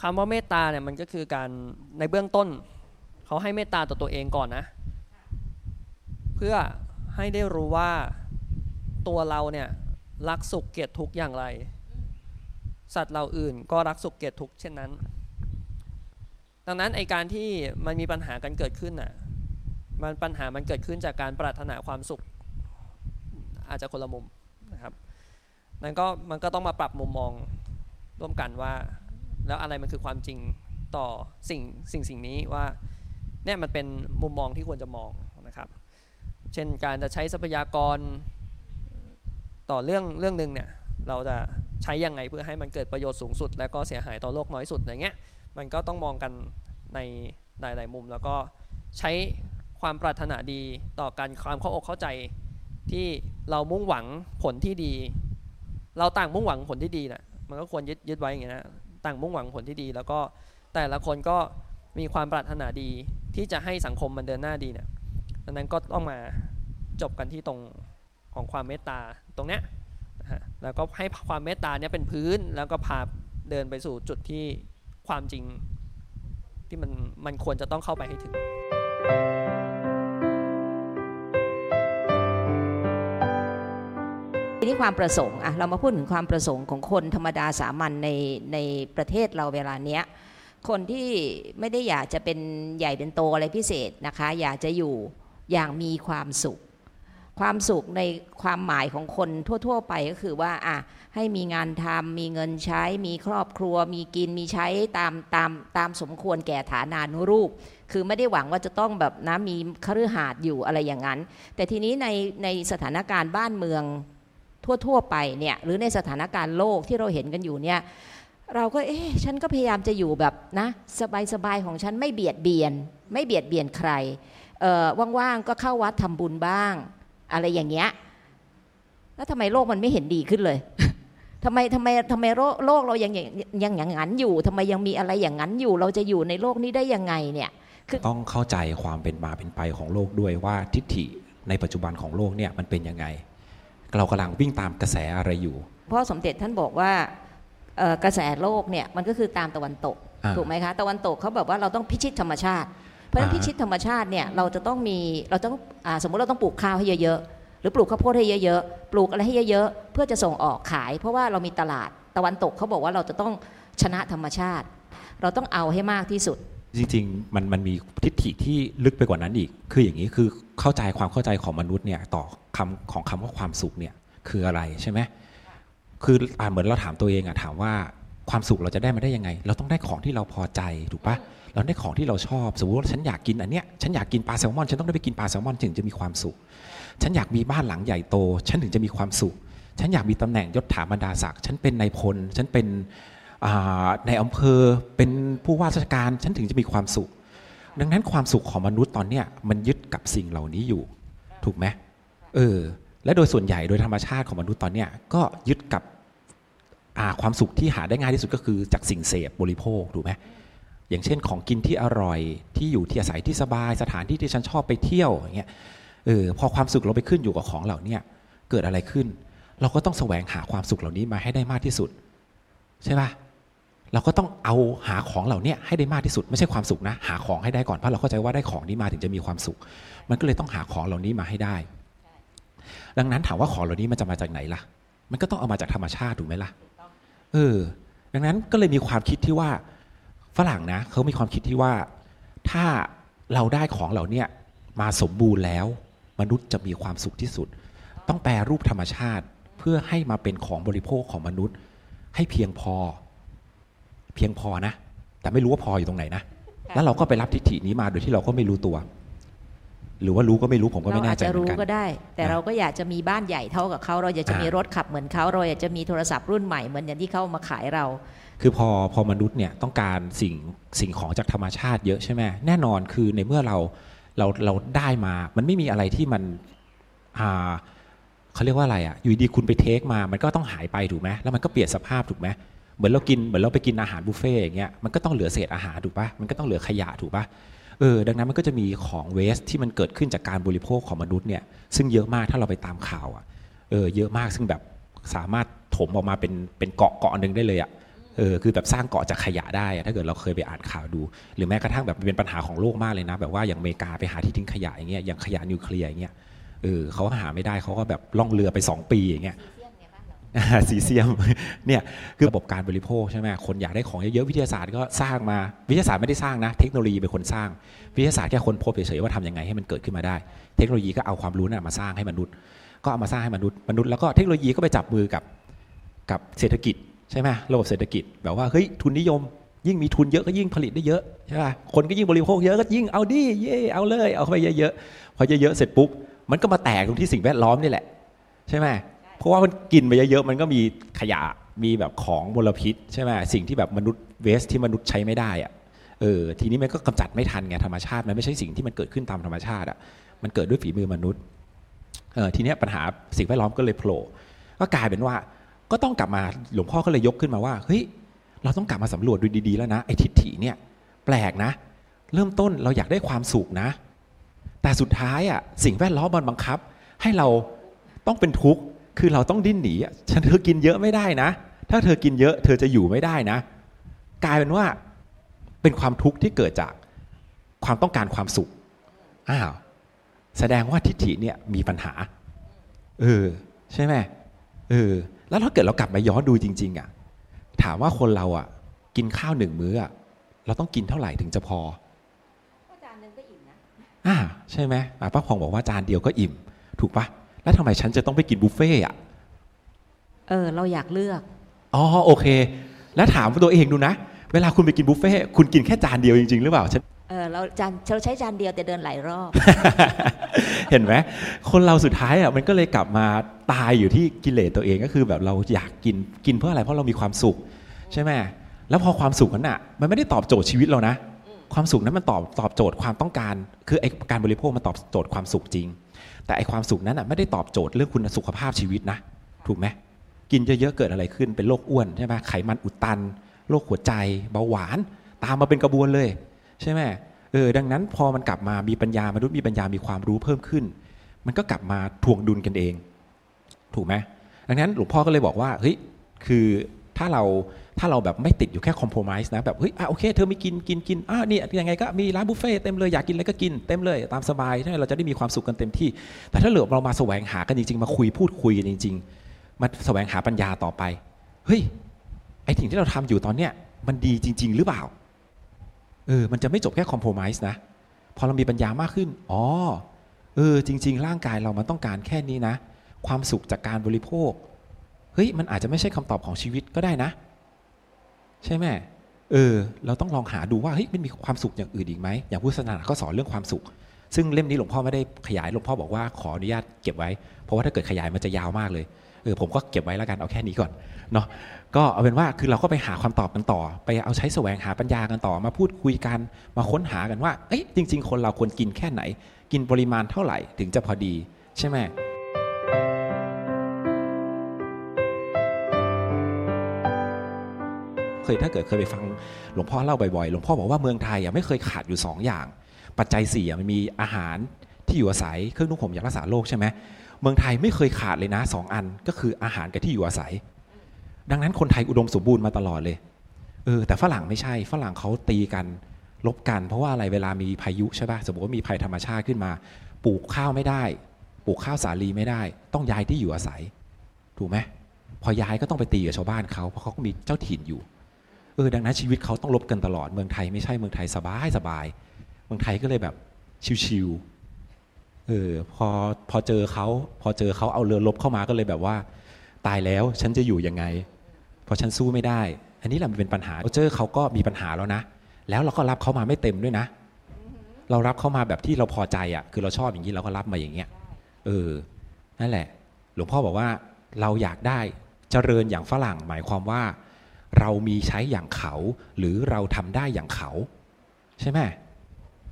คำว่าเมตตาเนี่ยมันก็คือการในเบื้องต้น เขาให้เมตตาต่อตัวเองก่อนนะ เพื่อให้ได้รู้ว่าตัวเราเนี่ยรักสุขเกลียดทุกข์อย่างไร สัตว์เราอื่นก็รักสุขเกลียดทุกข์เช่นนั้น ดังนั้นไอการที่มันมีปัญหากันเกิดขึ้นน่ะมันปัญหามันเกิดขึ้นจากการปรารถนาความสุข อาจจะคนละมุมนะครับนั้นก็มันก็ต้องมาปรับมุมมองร่วมกันว่า แล้วอะไรมันคือความจริงต่อสิ่งสิ่งสิ่งนี้ว่าเนี่ยมันเป็นมุมมองที่ควรจะมองนะครับ เช่นการจะใช้ทรัพยากรต่อเรื่องเรื่องหนึ่งเนี่ยเราจะใช้ยังไงเพื่อให้มันเกิดประโยชน์สูงสุด และก็เสียหายต่อโลกน้อยสุดอย่างเงี้ย มันก็ต้องมองกันในหลาย ๆ มุม แล้วก็ใช้ความปรารถนาดีต่อการความเข้าอกเข้าใจที่เรามุ่งหวังผลที่ดี เราต่างมุ่งหวังผลที่ดีนะมันก็ควรยึดยึดไว้อย่างเงี้ยนะต่างมุ่งหวังผลที่ดี แล้วก็แต่ละคนก็มีความปรารถนาดีที่จะให้สังคมมันเดินหน้าดีเนี่ยดังนั้นก็ต้องมาจบกันที่ตรงของความเมตตาตรงเนี้ยนะฮะแล้วก็ให้ความเมตตาเนี่ยเป็นพื้นแล้วก็พาเดินไปสู่จุดที่ ความจริงที่มันมันควรจะต้องเข้าไปให้ถึงทีนี้ความประสงค์อะเรามาพูดถึงความประสงค์ของคนธรรมดาสามัญในในประเทศเราเวลาเนี้ยคนที่ไม่ได้อยากจะเป็นใหญ่เป็นโตอะไรพิเศษนะคะ อยากจะอยู่อย่างมีความสุข ความสุขในความหมายของคนทั่ว ๆ ไปก็คือว่าอะให้มีงานทำมีเงินใช้ มีครอบครัว มีกินมีใช้ตามตามตามสมควรแก่ฐานานุรูป คือไม่ได้หวังว่าจะต้องแบบนะมีคฤหาสน์อยู่อะไรอย่างนั้น แต่ทีนี้ในในสถานการณ์บ้านเมืองทั่ว ๆ ไปเนี่ยหรือในสถานการณ์โลกที่เราเห็นกันอยู่เนี่ยเราก็เอ๊ะฉันก็พยายามจะอยู่แบบนะสบายๆของฉันไม่เบียดเบียน ไม่เบียดเบียนใครว่างๆก็เข้าวัดทำบุญบ้าง อะไรอย่างเงี้ยแล้วทำไมโลกมันไม่เห็นดีขึ้นเลยทำไมทำไมทำไมโลกโลกเรายังยังยังอย่างนั้นอยู่ทำไมยังมีอะไรอย่างนั้นอยู่ เราจะอยู่ในโลกนี้ได้ยังไงเนี่ยต้องเข้าใจความเป็นมาเป็นไปของโลกด้วยว่าทิฏฐิในปัจจุบันของโลกเนี่ยมันเป็นยังไง เรากำลังวิ่งตามกระแสอะไรอยู่เพราะสมเด็จท่านบอกว่าเอ่อกระแสโลกเนี่ยมันก็คือตามตะวันตกอ่าถูกไหมคะ ตะวันตกเขาแบบว่าเราต้องพิชิตธรรมชาติ เพราะฉะนั้นอ่าพิชิตธรรมชาติเนี่ยเราจะต้องมีเราต้องอาสมมติเราต้องปลูกข้าวให้เยอะๆหรือปลูกข้าวโพดให้เยอะๆปลูกอะไรให้เยอะๆเพื่อจะส่งออกขาย เพราะว่าเรามีตลาดตะวันตกเขาบอกว่าเราจะต้องชนะธรรมชาติ เราต้องเอาให้มากที่สุด จริงๆมันมันมีทิฏฐิที่ลึกไปกว่านั้นอีก คืออย่างนี้คือเข้าใจความเข้าใจของมนุษย์เนี่ยต่อคำของคำว่าความสุขเนี่ยคืออะไรใช่ไหมคืออ่าเหมือนเราถามตัวเองอะถามว่าความสุขเราจะได้มาได้ยังไง เราต้องได้ของที่เราพอใจถูกปะ เราได้ของที่เราชอบ สมมติว่าฉันอยากกินอันเนี้ยฉันอยากกินปลาแซลมอน ฉันต้องได้ไปกินปลาแซลมอนถึงจะมีความสุข ฉันอยากมีบ้านหลังใหญ่โต ฉันถึงจะมีความสุข ฉันอยากมีตำแหน่งยศถาบรรดาศักดิ์ฉันเป็นนายพล ฉันเป็นอ่าในอำเภอเป็นผู้ว่าราชการฉันถึงจะมีความสุข ดังนั้นความสุขของมนุษย์ตอนเนี้ยมันยึดกับสิ่งเหล่านี้อยู่ ถูกไหมเออและโดยส่วนใหญ่โดยธรรมชาติของมนุษย์ตอนเนี้ยก็ยึดกับความสุขที่หาได้ง่ายที่สุดก็คือจากสิ่งเสพบริโภคถูกไหม อย่างเช่นของกินที่อร่อยที่อยู่ที่อาศัยที่สบายสถานที่ที่ฉันชอบไปเที่ยวอย่างเงี้ยเออพอความสุขเราไปขึ้นอยู่กับของเหล่านี้เกิดอะไรขึ้น เราก็ต้องแสวงหาความสุขเหล่านี้มาให้ได้มากที่สุด ใช่ปะเราก็ต้องเอาหาของเหล่านี้ให้ได้มากที่สุด ไม่ใช่ความสุขนะ หาของให้ได้ก่อนเพราะเราเข้าใจว่าได้ของนี้มาถึงจะมีความสุข มันก็เลยต้องหาของเหล่านี้มาให้ได้ ดังนั้นถามว่าของเหล่านี้มันจะมาจากไหนล่ะ มันก็ต้องเอามาจากธรรมชาติถูกไหมล่ะเออดังนั้นก็เลยมีความคิดที่ว่า ฝรั่งนะเขามีความคิดที่ว่าถ้าเราได้ของเหล่านี้มาสมบูรณ์แล้ว มนุษย์จะมีความสุขที่สุด ต้องแปรรูปธรรมชาติเพื่อให้มาเป็นของบริโภคของมนุษย์ ให้เพียงพอ เพียงพอนะ แต่ไม่รู้ว่าพออยู่ตรงไหนนะ แล้วเราก็ไปรับทิฏฐินี้มาโดยที่เราก็ไม่รู้ตัว หรือว่ารู้ก็ไม่รู้ผมก็เราไม่แน่อาจใจจะเหมือรู้นกัน ก็ได้ แต่นะเราก็อยากจะมีบ้านใหญ่เท่ากับเขาเราอยากจะมีอ่ารถขับเหมือนเขาเราอยากจะมีโทรศัพท์รุ่นใหม่เหมือนอย่างที่เขาเอามาขายเรา คือพอพอมนุษย์เนี่ยต้องการสิ่งสิ่งของจากธรรมชาติเยอะใช่ไหมแน่นอนคือในเมื่อเราเราเราได้มา มันไม่มีอะไรที่มันอ่าเขาเรียกว่าอะไรอะอยู่ดีคุณไปเทคมา มันก็ต้องหายไปถูกไหมแล้วมันก็เปลี่ยนสภาพถูกไหมเหมือนเรากินเหมือนเราไปกินอาหารบุฟเฟ่ต์อย่างเงี้ยมันก็ต้องเหลือเศษอาหารถูกปะมันก็ต้องเหลือขยะถูกปะ เออดังนั้นมันก็จะมีของเวสที่มันเกิดขึ้นจากการบริโภคของมนุษย์เนี่ยซึ่งเยอะมากถ้าเราไปตามข่าวอะเออเยอะมากซึ่งแบบสามารถถมออกมาเป็นเป็นเกาะเกาะหนึ่งได้เลยอะเออคือแบบสร้างเกาะจากขยะได้อะถ้าเกิดเราเคยไปอ่านข่าวดู หรือแม้กระทั่งแบบเป็นปัญหาของโลกมากเลยนะ แบบว่าอย่างอเมริกาไปหาที่ทิ้งขยะอย่างเงี้ยอย่างขยะนิวเคลียร์อย่างเงี้ยเออเขาหาไม่ได้เขาก็แบบล่องเรือไป 2 ปีอย่างเงี้ย ซีเซียมเนี่ยคือระบบการบริโภคใช่ไหมคนอยากได้ของเยอะๆวิทยาศาสตร์ก็สร้างมาวิทยาศาสตร์ไม่ได้สร้างนะ เทคโนโลยีเป็นคนสร้าง วิทยาศาสตร์แค่คนพบเฉยๆว่าทำยังไงให้มันเกิดขึ้นมาได้ เทคโนโลยีก็เอาความรู้นั้นมาสร้างให้มนุษย์ ก็เอามาสร้างให้มนุษย์มนุษย์แล้วก็เทคโนโลยีก็ไปจับมือกับกับเศรษฐกิจใช่ไหมระบบเศรษฐกิจแบบว่าเฮ้ยทุนนิยม ยิ่งมีทุนเยอะก็ยิ่งผลิตได้เยอะใช่ป่ะคนก็ยิ่งบริโภคเยอะก็ยิ่งเอาดิเย่เอาเลย เอาเข้าไปเยอะๆพอเยอะๆเสร็จปุ๊บมันก็มาแตกตรงที่สิ่งแวดล้อมนี่แหละ ใช่ไหม เพราะว่ามันกินไปเยอะๆมันก็มีขยะมีแบบของมลพิษใช่ไหมสิ่งที่แบบมนุษย์เวสที่มนุษย์ใช้ไม่ได้อะเออทีนี้มันก็กำจัดไม่ทันไงธรรมชาติมันไม่ใช่สิ่งที่มันเกิดขึ้นตามธรรมชาติอะมันเกิดด้วยฝีมือมนุษย์เออทีนี้ปัญหาสิ่งแวดล้อมก็เลยโผล่ก็กลายเป็นว่าก็ต้องกลับมาหลวงพ่อก็เลยยกขึ้นมาว่าเฮ้ยเราต้องกลับมาสำรวจดูดีๆแล้วนะไอ้ทิฏฐิเนี่ยแปลกนะ เริ่มต้นเราอยากได้ความสุขนะ แต่สุดท้ายอะสิ่งแวดล้อมมันบังคับ ให้เราต้องเป็นทุกข์ คือเราต้องดิ้นหนีฉันเธอกินเยอะไม่ได้นะ ถ้าเธอกินเยอะเธอจะอยู่ไม่ได้นะ กลายเป็นว่าเป็นความทุกข์ที่เกิดจากความต้องการความสุข อ้าว แสดงว่าทิฏฐิเนี่ยมีปัญหา เออ ใช่ไหมเออ แล้วถ้าเกิดเรากลับมาย้อนดูจริง ๆอะ ถามว่าคนเราอะ กินข้าวหนึ่งมื้ออะเราต้องกินเท่าไหร่ถึงจะพอจานนึงก็อิ่มนะ อ่า ใช่ไหมอ่าป้าพองบอกว่าจานเดียวก็อิ่ม ถูกปะ แล้วทำไมฉันจะต้องไปกินบุฟเฟ่ต์อะเออ เราอยากเลือก อ๋อโอเค แล้วถามตัวเองดูนะ เวลาคุณไปกินบุฟเฟ่ต์คุณกินแค่จานเดียวจริงๆ หรือเปล่าฉันเออเราจานเราใช้จานเดียวแต่เดินหลายรอบ เห็นไหมคนเราสุดท้ายอะมันก็เลยกลับมาตายอยู่ที่กิเลสตัวเองก็คือแบบเราอยากกินกินเพื่ออะไรเพราะเรามีความสุข ใช่ไหมแล้วพอความสุขนั้นอะ มันไม่ได้ตอบโจทย์ชีวิตเรานะ ความสุขนั้นมันตอบตอบโจทย์ความต้องการ คือไอการบริโภคมันตอบโจทย์ความสุขจริง แต่ไอความสุขนั้นอะไม่ได้ตอบโจทย์เรื่องคุณสุขภาพชีวิตนะ ถูกไหมกินเยอะๆเกิดอะไรขึ้นเป็นโรคอ้วนใช่ไหมไขมันอุดตันโรคหัวใจ เบาหวาน ตามมาเป็นกระบวนเลย ใช่ไหมเออดังนั้นพอมันกลับมามีปัญญามนุษย์มีปัญญามีความรู้เพิ่มขึ้น มันก็กลับมาทวงดุลกันเอง ถูกไหมดังนั้นหลวงพ่อก็เลยบอกว่าเฮ้ยคือถ้าเรา ถ้าเราแบบไม่ติดอยู่แค่คอมโพม i s e นะแบบเฮ้ยอะโอเคเธอไม่กินกินกินอะนี่ยังไงก็มีร้านบุฟเฟ่ต์เต็มเลยอยากกินอะไรก็กินเต็มเลยตามสบายใช่ไหมเราจะได้มีความสุขกันเต็มที่ แต่ถ้าเหลือเรามาแสวงหากันจริงๆ มาคุยพูดคุยกันจริง ๆ มาแสวงหาปัญญาต่อไปเฮ้ยไอ้สิ่งที่เราทำอยู่ตอนเนี้ยมันดีจริง ๆ หรือเปล่าเออมันจะไม่จบแค่คอมโพม i s e นะพอเรามีปัญญามากขึ้นอ๋อเออจริง ๆ ร่างกายเรามันต้องการแค่นี้นะ ความสุขจากการบริโภคเฮ้ยมันอาจจะไม่ใช่คำตอบของชีวิตก็ได้นะ ใช่ไหมเออ เราต้องลองหาดูว่าเฮ้ยมันมีความสุขอย่างอื่นอีกไหมอย่างพุทธศาสนาก็สอนเรื่องความสุข ซึ่งเล่มนี้หลวงพ่อไม่ได้ขยายหลวงพ่อบอกว่าขออนุญาตเก็บไว้ เพราะว่าถ้าเกิดขยายมันจะยาวมากเลยเออผมก็เก็บไว้แล้วกันเอาแค่นี้ก่อนเนาะก็เอาเป็นว่าคือเราก็ไปหาคำตอบกันต่อ ไปเอาใช้แสวงหาปัญญากันต่อมาพูดคุยกัน มาค้นหากันว่าเอ้ยจริง ๆ คนเราควรกินแค่ไหน กินปริมาณเท่าไหร่ถึงจะพอดีใช่ไหม ยถ้าเกิดเคยไปฟังหลวงพ่อเล่าบ่อยๆหลวงพ่อบอกว่าเมืองไทยไม่เคยขาดอยู่ 2 อย่าง ปัจจัยสี่มันมีอาหารที่อยู่อาศัยเครื่องนุ่งห่มยารักษาโรคใช่ไหมเมืองไทยไม่เคยขาดเลยนะสองอันก็คืออาหารกับที่อยู่อาศัย ดังนั้นคนไทยอุดมสมบูรณ์มาตลอดเลยเออแต่ฝรั่งไม่ใช่ฝรั่งเขาตีกันลบกัน เพราะว่าอะไรเวลามีพายุใช่ป่ะสมมติว่ามีภัยธรรมชาติขึ้นมา ปลูกข้าวไม่ได้ ปลูกข้าวสาลีไม่ได้ ต้องย้ายที่อยู่อาศัย ถูกไหมพอย้ายก็ต้องไปตีกับชาวบ้านเขาเพราะเขาก็มีเจ้าถิ่นอยู่ ออดังนั้นชีวิตเขาต้องลบกันตลอดเมืองไทยไม่ใช่เมืองไทยสบายสบาย เมืองไทยก็เลยแบบชิวๆเออพอพอเจอเขาพอเจอเขาเอาเรือลบเข้ามาก็เลยแบบว่า ตายแล้วฉันจะอยู่ยังไง เพราะฉันสู้ไม่ได้ อันนี้แหละมันเป็นปัญหาเจอเขาก็มีปัญหาแล้วนะ แล้วเราก็รับเขามาไม่เต็มด้วยนะ เรารับเขามาแบบที่เราพอใจอะคือเราชอบอย่างนี้เราก็รับมาอย่างเงี้ยเออนั่นแหละ หลวงพ่อบอกว่าเราอยากได้เจริญอย่างฝรั่งหมายความว่า เรามีใช้อย่างเขา หรือเราทำได้อย่างเขา ใช่ไหม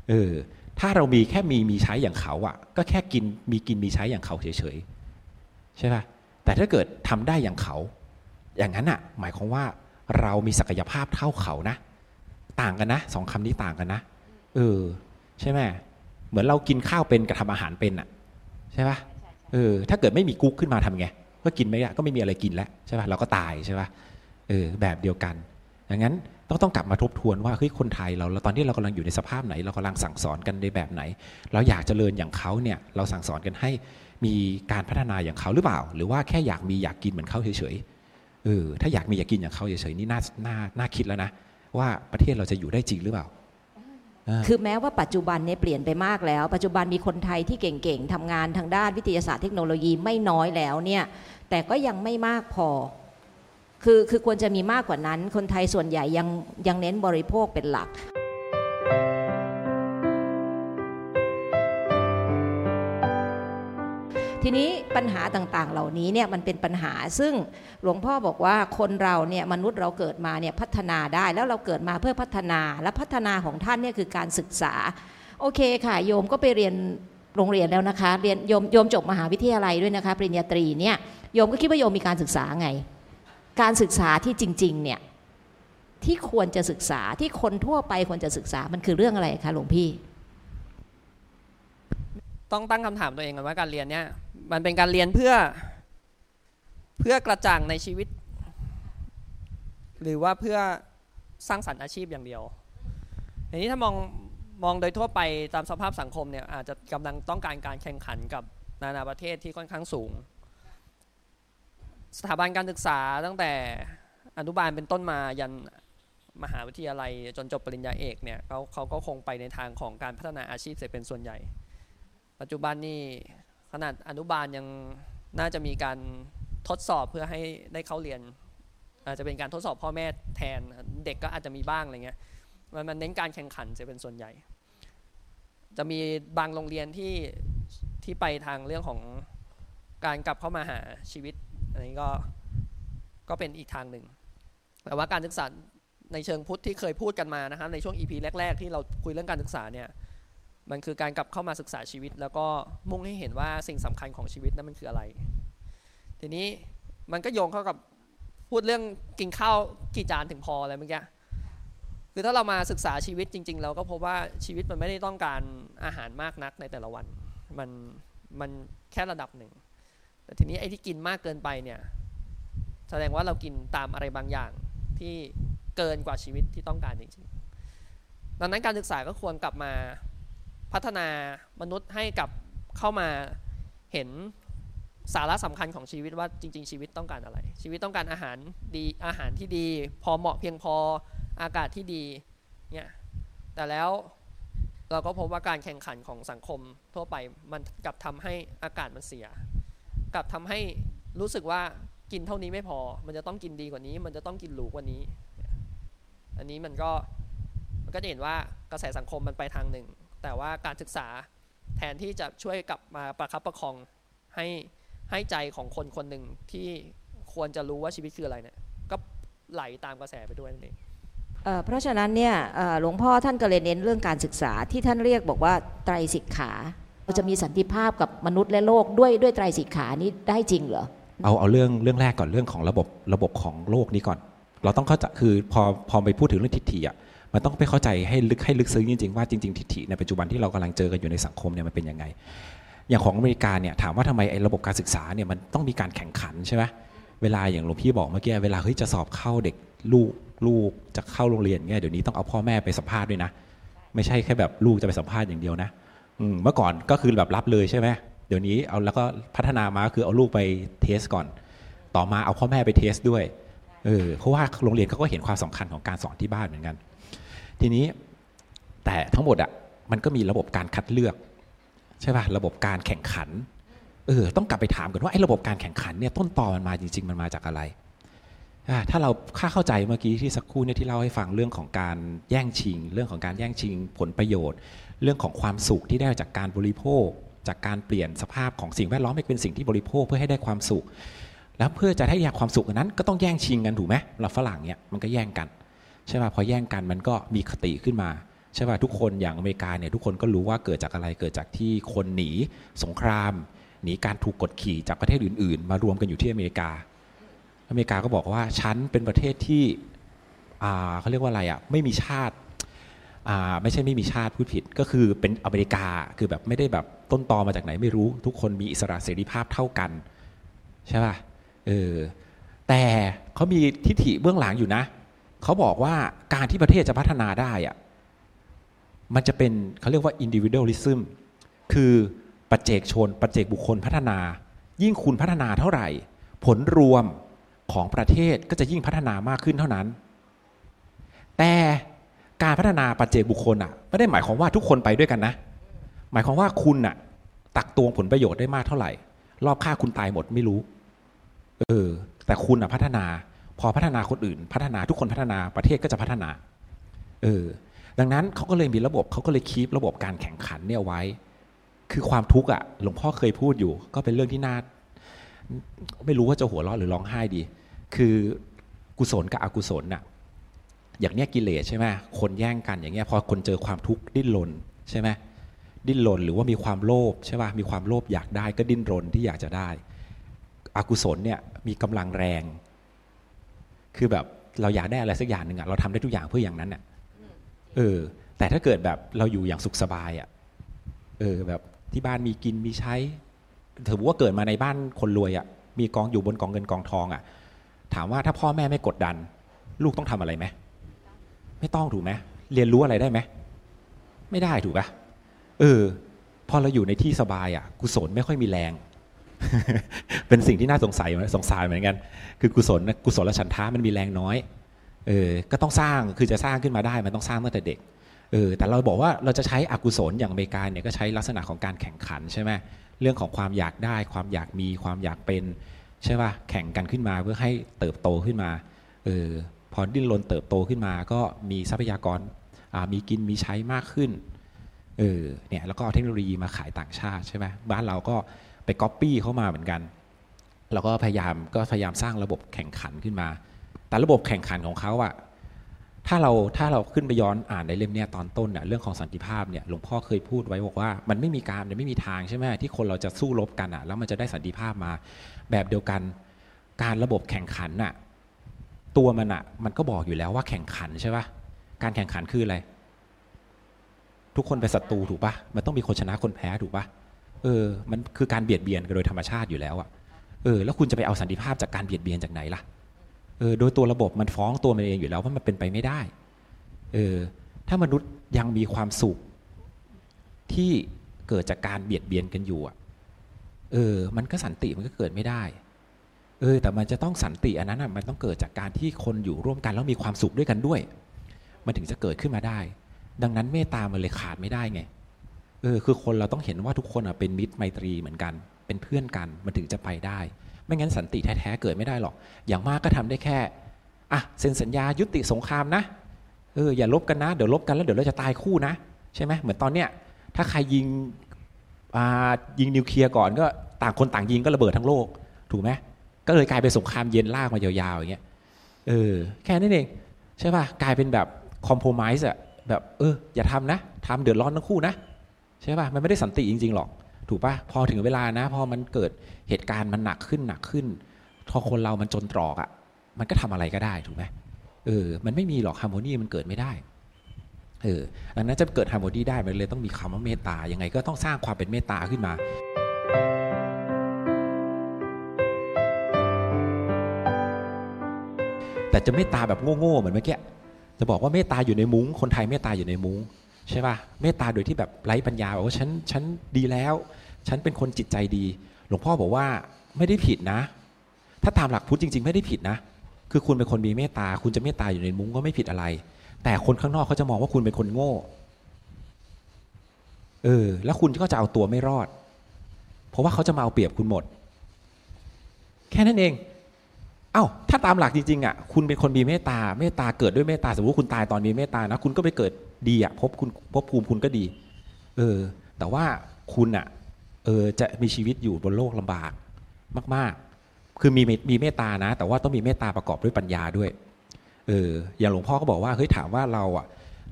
เออถ้าเรามีแค่มีมีใช้อย่างเขาอะ ก็แค่กินมีกินมีใช้อย่างเขาเฉยๆใช่ป่ะแต่ถ้าเกิดทำได้อย่างเขา อย่างนั้นอะ หมายความว่าเรามีศักยภาพเท่าเขานะ ต่างกันนะสองคำนี้ต่างกันนะเออใช่ไหมเหมือนเรากินข้าวเป็นกับทำอาหารเป็นอะใช่ป่ะเออถ้าเกิดไม่มีกุ๊กขึ้นมาทำไงก็กินไม่ได้ก็ไม่มีอะไรกินแล้วใช่ป่ะเราก็ตายใช่ป่ะ เออแบบเดียวกันอย่างนั้นต้องต้องกลับมาทบทวนว่าเฮ้ยคนไทยเราเราตอนที่เรากำลังอยู่ในสภาพไหน เรากำลังสั่งสอนกันในแบบไหน เราอยากจเจริญอย่างเขาเนี่ยเราสั่งสอนกันให้มีการพัฒนาอย่างเขาหรือเปล่า หรือว่าแค่อยากมีอยากกินเหมือนเขาเฉยๆเออถ้าอยากมีอยากกินอย่างเขาเฉยๆนี่น่าน่าน่าคิดแล้วนะ ว่าประเทศเราจะอยู่ได้จริงหรือเปล่าคือแม้ว่าปัจจุบันเนี่ยเปลี่ยนไปมากแล้ว ปัจจุบันมีคนไทยที่เก่งๆทำงานทางด้านวิทยาศาสตร์เทคโนโลยีไม่น้อยแล้วเนี่ยแต่ก็ยังไม่มากพอ คือคือควรจะมีมากกว่านั้น คนไทยส่วนใหญ่ยังยังเน้นบริโภคเป็นหลัก ทีนี้ปัญหาต่างๆ เหล่านี้เนี่ยมันเป็นปัญหาซึ่งหลวงพ่อบอกว่าคนเราเนี่ยมนุษย์เราเกิดมาเนี่ยพัฒนาได้แล้วเราเกิดมาเพื่อพัฒนาและพัฒนาของท่านเนี่ยคือการศึกษา โอเคค่ะโยมก็ไปเรียนโรงเรียนแล้วนะคะเรียนโยมโยมจบมหาวิทยาลัยด้วยนะคะปริญญาตรีเนี่ยโยมก็คิดว่าโยมมีการศึกษาไง การศึกษาที่จริงๆเนี่ยที่ควรจะศึกษาที่คนทั่วไปควรจะศึกษามันคือเรื่องอะไรคะหลวงพี่ ต้องตั้งคำถามตัวเองก่อนว่าการเรียนเนี่ยมันเป็นการเรียนเพื่อเพื่อกระจ่างในชีวิต หรือว่าเพื่อสร้างสรรค์อาชีพอย่างเดียวอันนี้ถ้ามองมองโดยทั่วไปตามสภาพสังคมเนี่ยอาจจะกำลังต้องการการแข่งขันกับนานาประเทศที่ค่อนข้างสูง สถาบันการศึกษาตั้งแต่อนุบาลเป็นต้นมายันมหาวิทยาลัยจนจบปริญญาเอกเนี่ยเขาเขาก็คงไปในทางของการพัฒนาอาชีพเสียเป็นส่วนใหญ่ ปัจจุบันนี่ขนาดอนุบาลยังน่าจะมีการทดสอบเพื่อให้ได้เข้าเรียน อาจจะเป็นการทดสอบพ่อแม่แทนเด็กก็อาจจะมีบ้างอะไรเงี้ยมันมันเน้นการแข่งขันจะเป็นส่วนใหญ่ จะมีบางโรงเรียนที่ที่ไปทางเรื่องของการกลับเข้ามาหาชีวิต อันนี้ก็ก็เป็นอีกทางหนึ่ง แต่ว่าการศึกษาในเชิงพุทธที่เคยพูดกันมานะครับในช่วง EP แรก ๆ ที่เราคุยเรื่องการศึกษาเนี่ยมันคือการกลับเข้ามาศึกษาชีวิต แล้วก็มุ่งให้เห็นว่าสิ่งสำคัญของชีวิตนั้นมันคืออะไร ทีนี้มันก็โยงเข้ากับพูดเรื่องกินข้าวกี่จานถึงพออะไรเมื่อกี้คือถ้าเรามาศึกษาชีวิตจริง ๆ เราก็พบว่าชีวิตมันไม่ได้ต้องการอาหารมากนักในแต่ละวัน มันมันแค่ระดับหนึ่ง แต่ทีนี้ไอ้ที่กินมากเกินไปเนี่ยแสดงว่าเรากินตามอะไรบางอย่างที่เกินกว่าชีวิตที่ต้องการจริงๆดังนั้นการศึกษาก็ควรกลับมาพัฒนามนุษย์ให้กับเข้ามาเห็นสาระสำคัญของชีวิตว่าจริง ๆ ชีวิตต้องการอะไร ชีวิตต้องการอาหารดีอาหารที่ดี พอเหมาะเพียงพออากาศที่ดีเนี่ยแต่แล้วเราก็พบว่าการแข่งขันของสังคมทั่วไปมันกลับทำให้อากาศมันเสีย กลับทำให้รู้สึกว่ากินเท่านี้ไม่พอ มันจะต้องกินดีกว่านี้ มันจะต้องกินหรูกว่านี้ อันนี้มันก็มันก็จะเห็นว่ากระแสสังคมมันไปทางหนึ่ง แต่ว่าการศึกษาแทนที่จะช่วยกลับมาประคับประคองให้ให้ใจของคนคนหนึ่งที่ควรจะรู้ว่าชีวิตคืออะไรเนี่ยก็ไหลตามกระแสไปด้วยนั่นเองเพราะฉะนั้นเนี่ยหลวงพ่อท่านก็เลยเน้นเรื่องการศึกษาที่ท่านเรียกบอกว่าไตรสิกขา เราจะมีสันติภาพกับมนุษย์และโลกด้วยด้วยไตรสิกขานี้ได้จริงเหรอเอาเอาเรื่องเรื่องแรกก่อนเรื่องของระบบระบบของโลกนี้ก่อน เราต้องเข้าใจคือพอพอไปพูดถึงเรื่องทิฏฐิอะมันต้องไปเข้าใจให้ลึกให้ลึกซึ้งจริงๆว่าจริงๆทิฏฐิในปัจจุบันที่เรากำลังเจอกันอยู่ในสังคมเนี่ยมันเป็นยังไง อย่างของอเมริกาเนี่ยถามว่าทำไมไอ้ระบบการศึกษาเนี่ยมันต้องมีการแข่งขันใช่ไหมเวลาอย่างหลวงพี่บอกเมื่อกี้เวลาเฮ้ยจะสอบเข้าเด็กลูกลูกจะเข้าโรงเรียนเงี้ยเดี๋ยวนี้ต้องเอาพ่อแม่ไปสัมภาษณ์ด้วยนะ ไม่ใช่แค่แบบลูกจะไปสัมภาษณ์อย่างเดียวนะ เมื่อก่อนก็คือแบบรับเลยใช่ไหมเดี๋ยวนี้เอาแล้วก็พัฒนามาคือเอาลูกไปเทสก่อน ต่อมาเอาพ่อแม่ไปเทสด้วยเออเพราะว่าโรงเรียนเขาก็เห็นความสำคัญของการสอนที่บ้านเหมือนกัน ทีนี้แต่ทั้งหมดอะมันก็มีระบบการคัดเลือก ใช่ป่ะระบบการแข่งขันเออต้องกลับไปถามกันว่าไอ้ระบบการแข่งขันเนี่ยต้นตอมันมาจริง ๆ มันมาจากอะไรถ้าเราค่าเข้าใจเมื่อกี้ที่สักครู่เนี่ยที่เล่าให้ฟังเรื่องของการแย่งชิง เรื่องของการแย่งชิงผลประโยชน์ เรื่องของความสุขที่ได้จากการบริโภค จากการเปลี่ยนสภาพของสิ่งแวดล้อมให้เป็นสิ่งที่บริโภคเพื่อให้ได้ความสุข แล้วเพื่อจะให้อยากความสุขนั้น ก็ต้องแย่งชิงกันถูกไหมเราฝรั่งเนี่ยมันก็แย่งกันใช่ป่ะพอแย่งกันมันก็มีคติขึ้นมาใช่ป่ะทุกคนอย่างอเมริกาเนี่ยทุกคนก็รู้ว่าเกิดจากอะไรเกิดจากที่คนหนีสงคราม หนีการถูกกดขี่จากประเทศอื่น ๆ มารวมกันอยู่ที่อเมริกา อเมริกาก็บอกว่าฉันเป็นประเทศที่เขาเรียกว่าอะไรอะไม่มีชาติ ไม่ใช่ไม่มีชาติพูดผิดก็คือเป็นอเมริกาคือแบบไม่ได้แบบต้นตอมาจากไหนไม่รู้ทุกคนมีอิสระเสรีภาพเท่ากันใช่ป่ะเออแต่เขามีทิฏฐิเบื้องหลังอยู่นะเขาบอกว่าการที่ประเทศจะพัฒนาได้อะมันจะเป็นเขาเรียกว่า individualism คือปัจเจกชน ปัจเจกบุคคลพัฒนา ยิ่งคุณพัฒนาเท่าไหร่ ผลรวมของประเทศก็จะยิ่งพัฒนามากขึ้นเท่านั้น แต่ การพัฒนาปัจเจกบุคคลอะไม่ได้หมายความว่าทุกคนไปด้วยกันนะ หมายความว่าคุณอะ ตักตวงผลประโยชน์ได้มากเท่าไหร่ รอบค่าคุณตายหมดไม่รู้เออแต่คุณอะพัฒนา พอพัฒนาคนอื่น พัฒนาทุกคนพัฒนาประเทศก็จะพัฒนาเออดังนั้นเขาก็เลยมีระบบเขาก็เลยคีประบบการแข่งขันเนี่ยไว้ คือความทุกข์อะหลวงพ่อเคยพูดอยู่ ก็เป็นเรื่องที่น่าไม่รู้ว่าจะหัวเราะหรือร้องไห้ดี คือกุศลกับอกุศลน่ะ อย่างเนี้ยกิเลสใช่ไหมคนแย่งกันอย่างเงี้ยพอคนเจอความทุกข์ดิ้นรนใช่ไหมดิ้นรนหรือว่ามีความโลภใช่ป่ะมีความโลภอยากได้ก็ดิ้นรนที่อยากจะได้ อกุศลเนี่ยมีกำลังแรง คือแบบเราอยากได้อะไรสักอย่างหนึ่งอะเราทำได้ทุกอย่างเพื่ออย่างนั้นเนี่ยเออ แต่ถ้าเกิดแบบเราอยู่อย่างสุขสบายอะเออแบบที่บ้านมีกินมีใช้ถือว่าเกิดมาในบ้านคนรวยอะ่ะมีกองอยู่บนกองเงินกองทองอะ่ะถามว่าถ้าพ่อแม่ไม่กดดัน ลูกต้องทำอะไรไหม ไม่ต้องถูกไหมเรียนรู้อะไรได้ไหมไม่ได้ถูกปะเออ พอเราอยู่ในที่สบายอะ่ะ กุศลไม่ค่อยมีแรง เป็นสิ่งที่น่าสงสัยสงสารเหมือนกัน คือกุศลกุศลฉันทามันมีแรงน้อย เออ ก็ต้องสร้างคือจะสร้างขึ้นมาได้มันต้องสร้างตั้งแต่เด็ก เออ แต่เราบอกว่าเราจะใช้อกุศลอย่างอเมริกาเนี่ยก็ใช้ลักษณะของการแข่งขันใช่ไหมเรื่องของความอยากได้ ความอยากมีความอยากเป็นใช่ป่ะแข่งกันขึ้นมาเพื่อให้เติบโตขึ้นมา เออ อดิ้นรนเติบโตขึ้นมา ก็มีทรัพยากรมีกินมีใช้มากขึ้นเออเนี่ยแล้วก็เทคโนโลยีมาขายต่างชาติใช่ไหมบ้านเราก็ไปก๊อปปี้เข้ามาเหมือนกันเราก็พยายามก็พยายามสร้างระบบแข่งขันขึ้นมา แต่ระบบแข่งขันของเขาอะถ้าเราถ้าเราขึ้นไปย้อนอ่านในเล่มเนี้ยตอนต้นเนี่ยเรื่องของสันติภาพเนี่ยหลวงพ่อเคยพูดไว้บอกว่ามันไม่มีการมันไม่มีทางใช่ไหมที่คนเราจะสู้รบกันอะแล้วมันจะได้สันติภาพมา แบบเดียวกันการระบบแข่งขันน่ะ ตัวมันอะมันก็บอกอยู่แล้วว่าแข่งขันใช่ปะการแข่งขันคืออะไร ทุกคนเป็นศัตรูถูกปะมันต้องมีคนชนะคนแพ้ถูกปะเออ มันคือการเบียดเบียนกันโดยธรรมชาติอยู่แล้วอะเออ แล้วคุณจะไปเอาสันติภาพจากการเบียดเบียนจากไหนล่ะ เออ โดยตัวระบบมันฟ้องตัวมันเองอยู่แล้วว่ามันเป็นไปไม่ได้ เออ ถ้ามนุษย์ยังมีความสุขที่เกิดจากการเบียดเบียนกันอยู่อะเออ มันก็สันติมันก็เกิดไม่ได้ เออแต่มันจะต้องสันติอันนั้นอะมันต้องเกิดจากการที่คนอยู่ร่วมกันแล้วมีความสุขด้วยกันด้วย มันถึงจะเกิดขึ้นมาได้ ดังนั้นเมตตามันเลยขาดไม่ได้ไงเออคือคนเราต้องเห็นว่าทุกคนอะเป็นมิตรไมตรีเหมือนกัน เป็นเพื่อนกันมันถึงจะไปได้ ไม่งั้นสันติแท้ๆเกิดไม่ได้หรอก อย่างมากก็ทำได้แค่อะเซ็นสัญญายุติสงครามนะเอออย่าลบกันนะเดี๋ยวลบกันแล้วเดี๋ยวเราจะตายคู่นะ ใช่ไหมเหมือนตอนเนี้ยถ้าใครยิงยิงนิวเคลียร์ก่อนก็ต่างคนต่างยิงก็ระเบิดทั้งโลก ถูกไหม ก็เลยกลายเป็นสงครามเย็นลากมายาวๆอย่างเงี้ยเออแค่นั้นเองใช่ป่ะกลายเป็นแบบคอมโพมิสอะแบบเอออย่าทำนะทำเดือดร้อนทั้งคู่นะใช่ป่ะมันไม่ได้สันติจริง ๆ หรอก ถูกป่ะพอถึงเวลานะ พอมันเกิดเหตุการณ์มันหนักขึ้นหนักขึ้นพอคนเรามันจนตรอกอะมันก็ทำอะไรก็ได้ถูกไหมเออ มันไม่มีหรอกฮาร์โมนีมันเกิดไม่ได้เออดังนั้นจะเกิดฮาร์โมนีได้มันเลยต้องมีคำว่าเมตตายังไงก็ต้องสร้างความเป็นเมตตาขึ้นมา แต่จะเมตตาแบบโง่ๆเหมือนเมื่อกี้จะบอกว่าเมตตาอยู่ในมุ้งคนไทยเมตตาอยู่ในมุ้งใช่ป่ะเมตตาโดยที่แบบไร้ปัญญาบอกว่าฉันฉันดีแล้ว ฉันเป็นคนจิตใจดี หลวงพ่อบอกว่าไม่ได้ผิดนะ ถ้าตามหลักพุทธจริง ๆ ไม่ได้ผิดนะ คือคุณเป็นคนมีเมตตา คุณจะเมตตาอยู่ในมุ้งก็ไม่ผิดอะไร แต่คนข้างนอกเขาจะมองว่าคุณเป็นคนโง่เออแล้วคุณก็จะเอาตัวไม่รอด เพราะว่าเขาจะมาเอาเปรียบคุณหมด แค่นั้นเอง อา้าถ้าตามหลักจริงๆอะคุณเป็นคนมีเมตตาเมตตาเกิดด้วยเมตตาสมมติคุณตายตอนมีเมตตานะคุณก็ไปเกิดดีอะพบคุณพบภูมิคุณก็ดี เออ แต่ว่าคุณอะเออจะมีชีวิตอยู่บนโลกลำบากมาก ๆ คือมีมีเมตตานะ แต่ว่าต้องมีเมตตาประกอบด้วยปัญญาด้วย เอออย่างหลวงพ่อก็บอกว่าเฮ้ยถามว่าเราอะ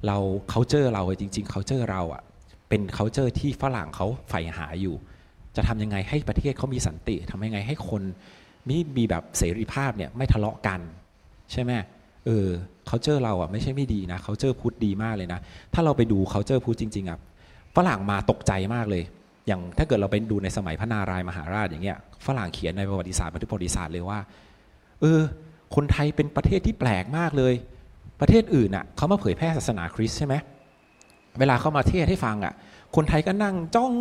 เรา culture เราจริงๆ culture เราอะ เป็น culture ที่ฝรั่งเขาใฝ่หาอยู่ จะทำยังไงให้ประเทศเขามีสันติทำยังไงให้คน มีมีแบบเสรีภาพเนี่ยไม่ทะเลาะกัน ใช่ไหมเออ culture เราอะไม่ใช่ไม่ดีนะ culture พุทธดีมากเลยนะ ถ้าเราไปดู culture พุทธจริงๆอะฝรั่งมาตกใจมากเลย อย่างถ้าเกิดเราไปดูในสมัยพระนารายมหาราชอย่างเงี้ยฝรั่งเขียนในประวัติศาสตร์บันทึกประวัติศาสตร์เลยว่า เออ คนไทยเป็นประเทศที่แปลกมากเลย ประเทศอื่นอะเขามาเผยแพร่ศาสนาคริสต์ใช่ไหมเวลาเขามาเทศให้ฟังอะ คนไทยก็นั่งจ้อง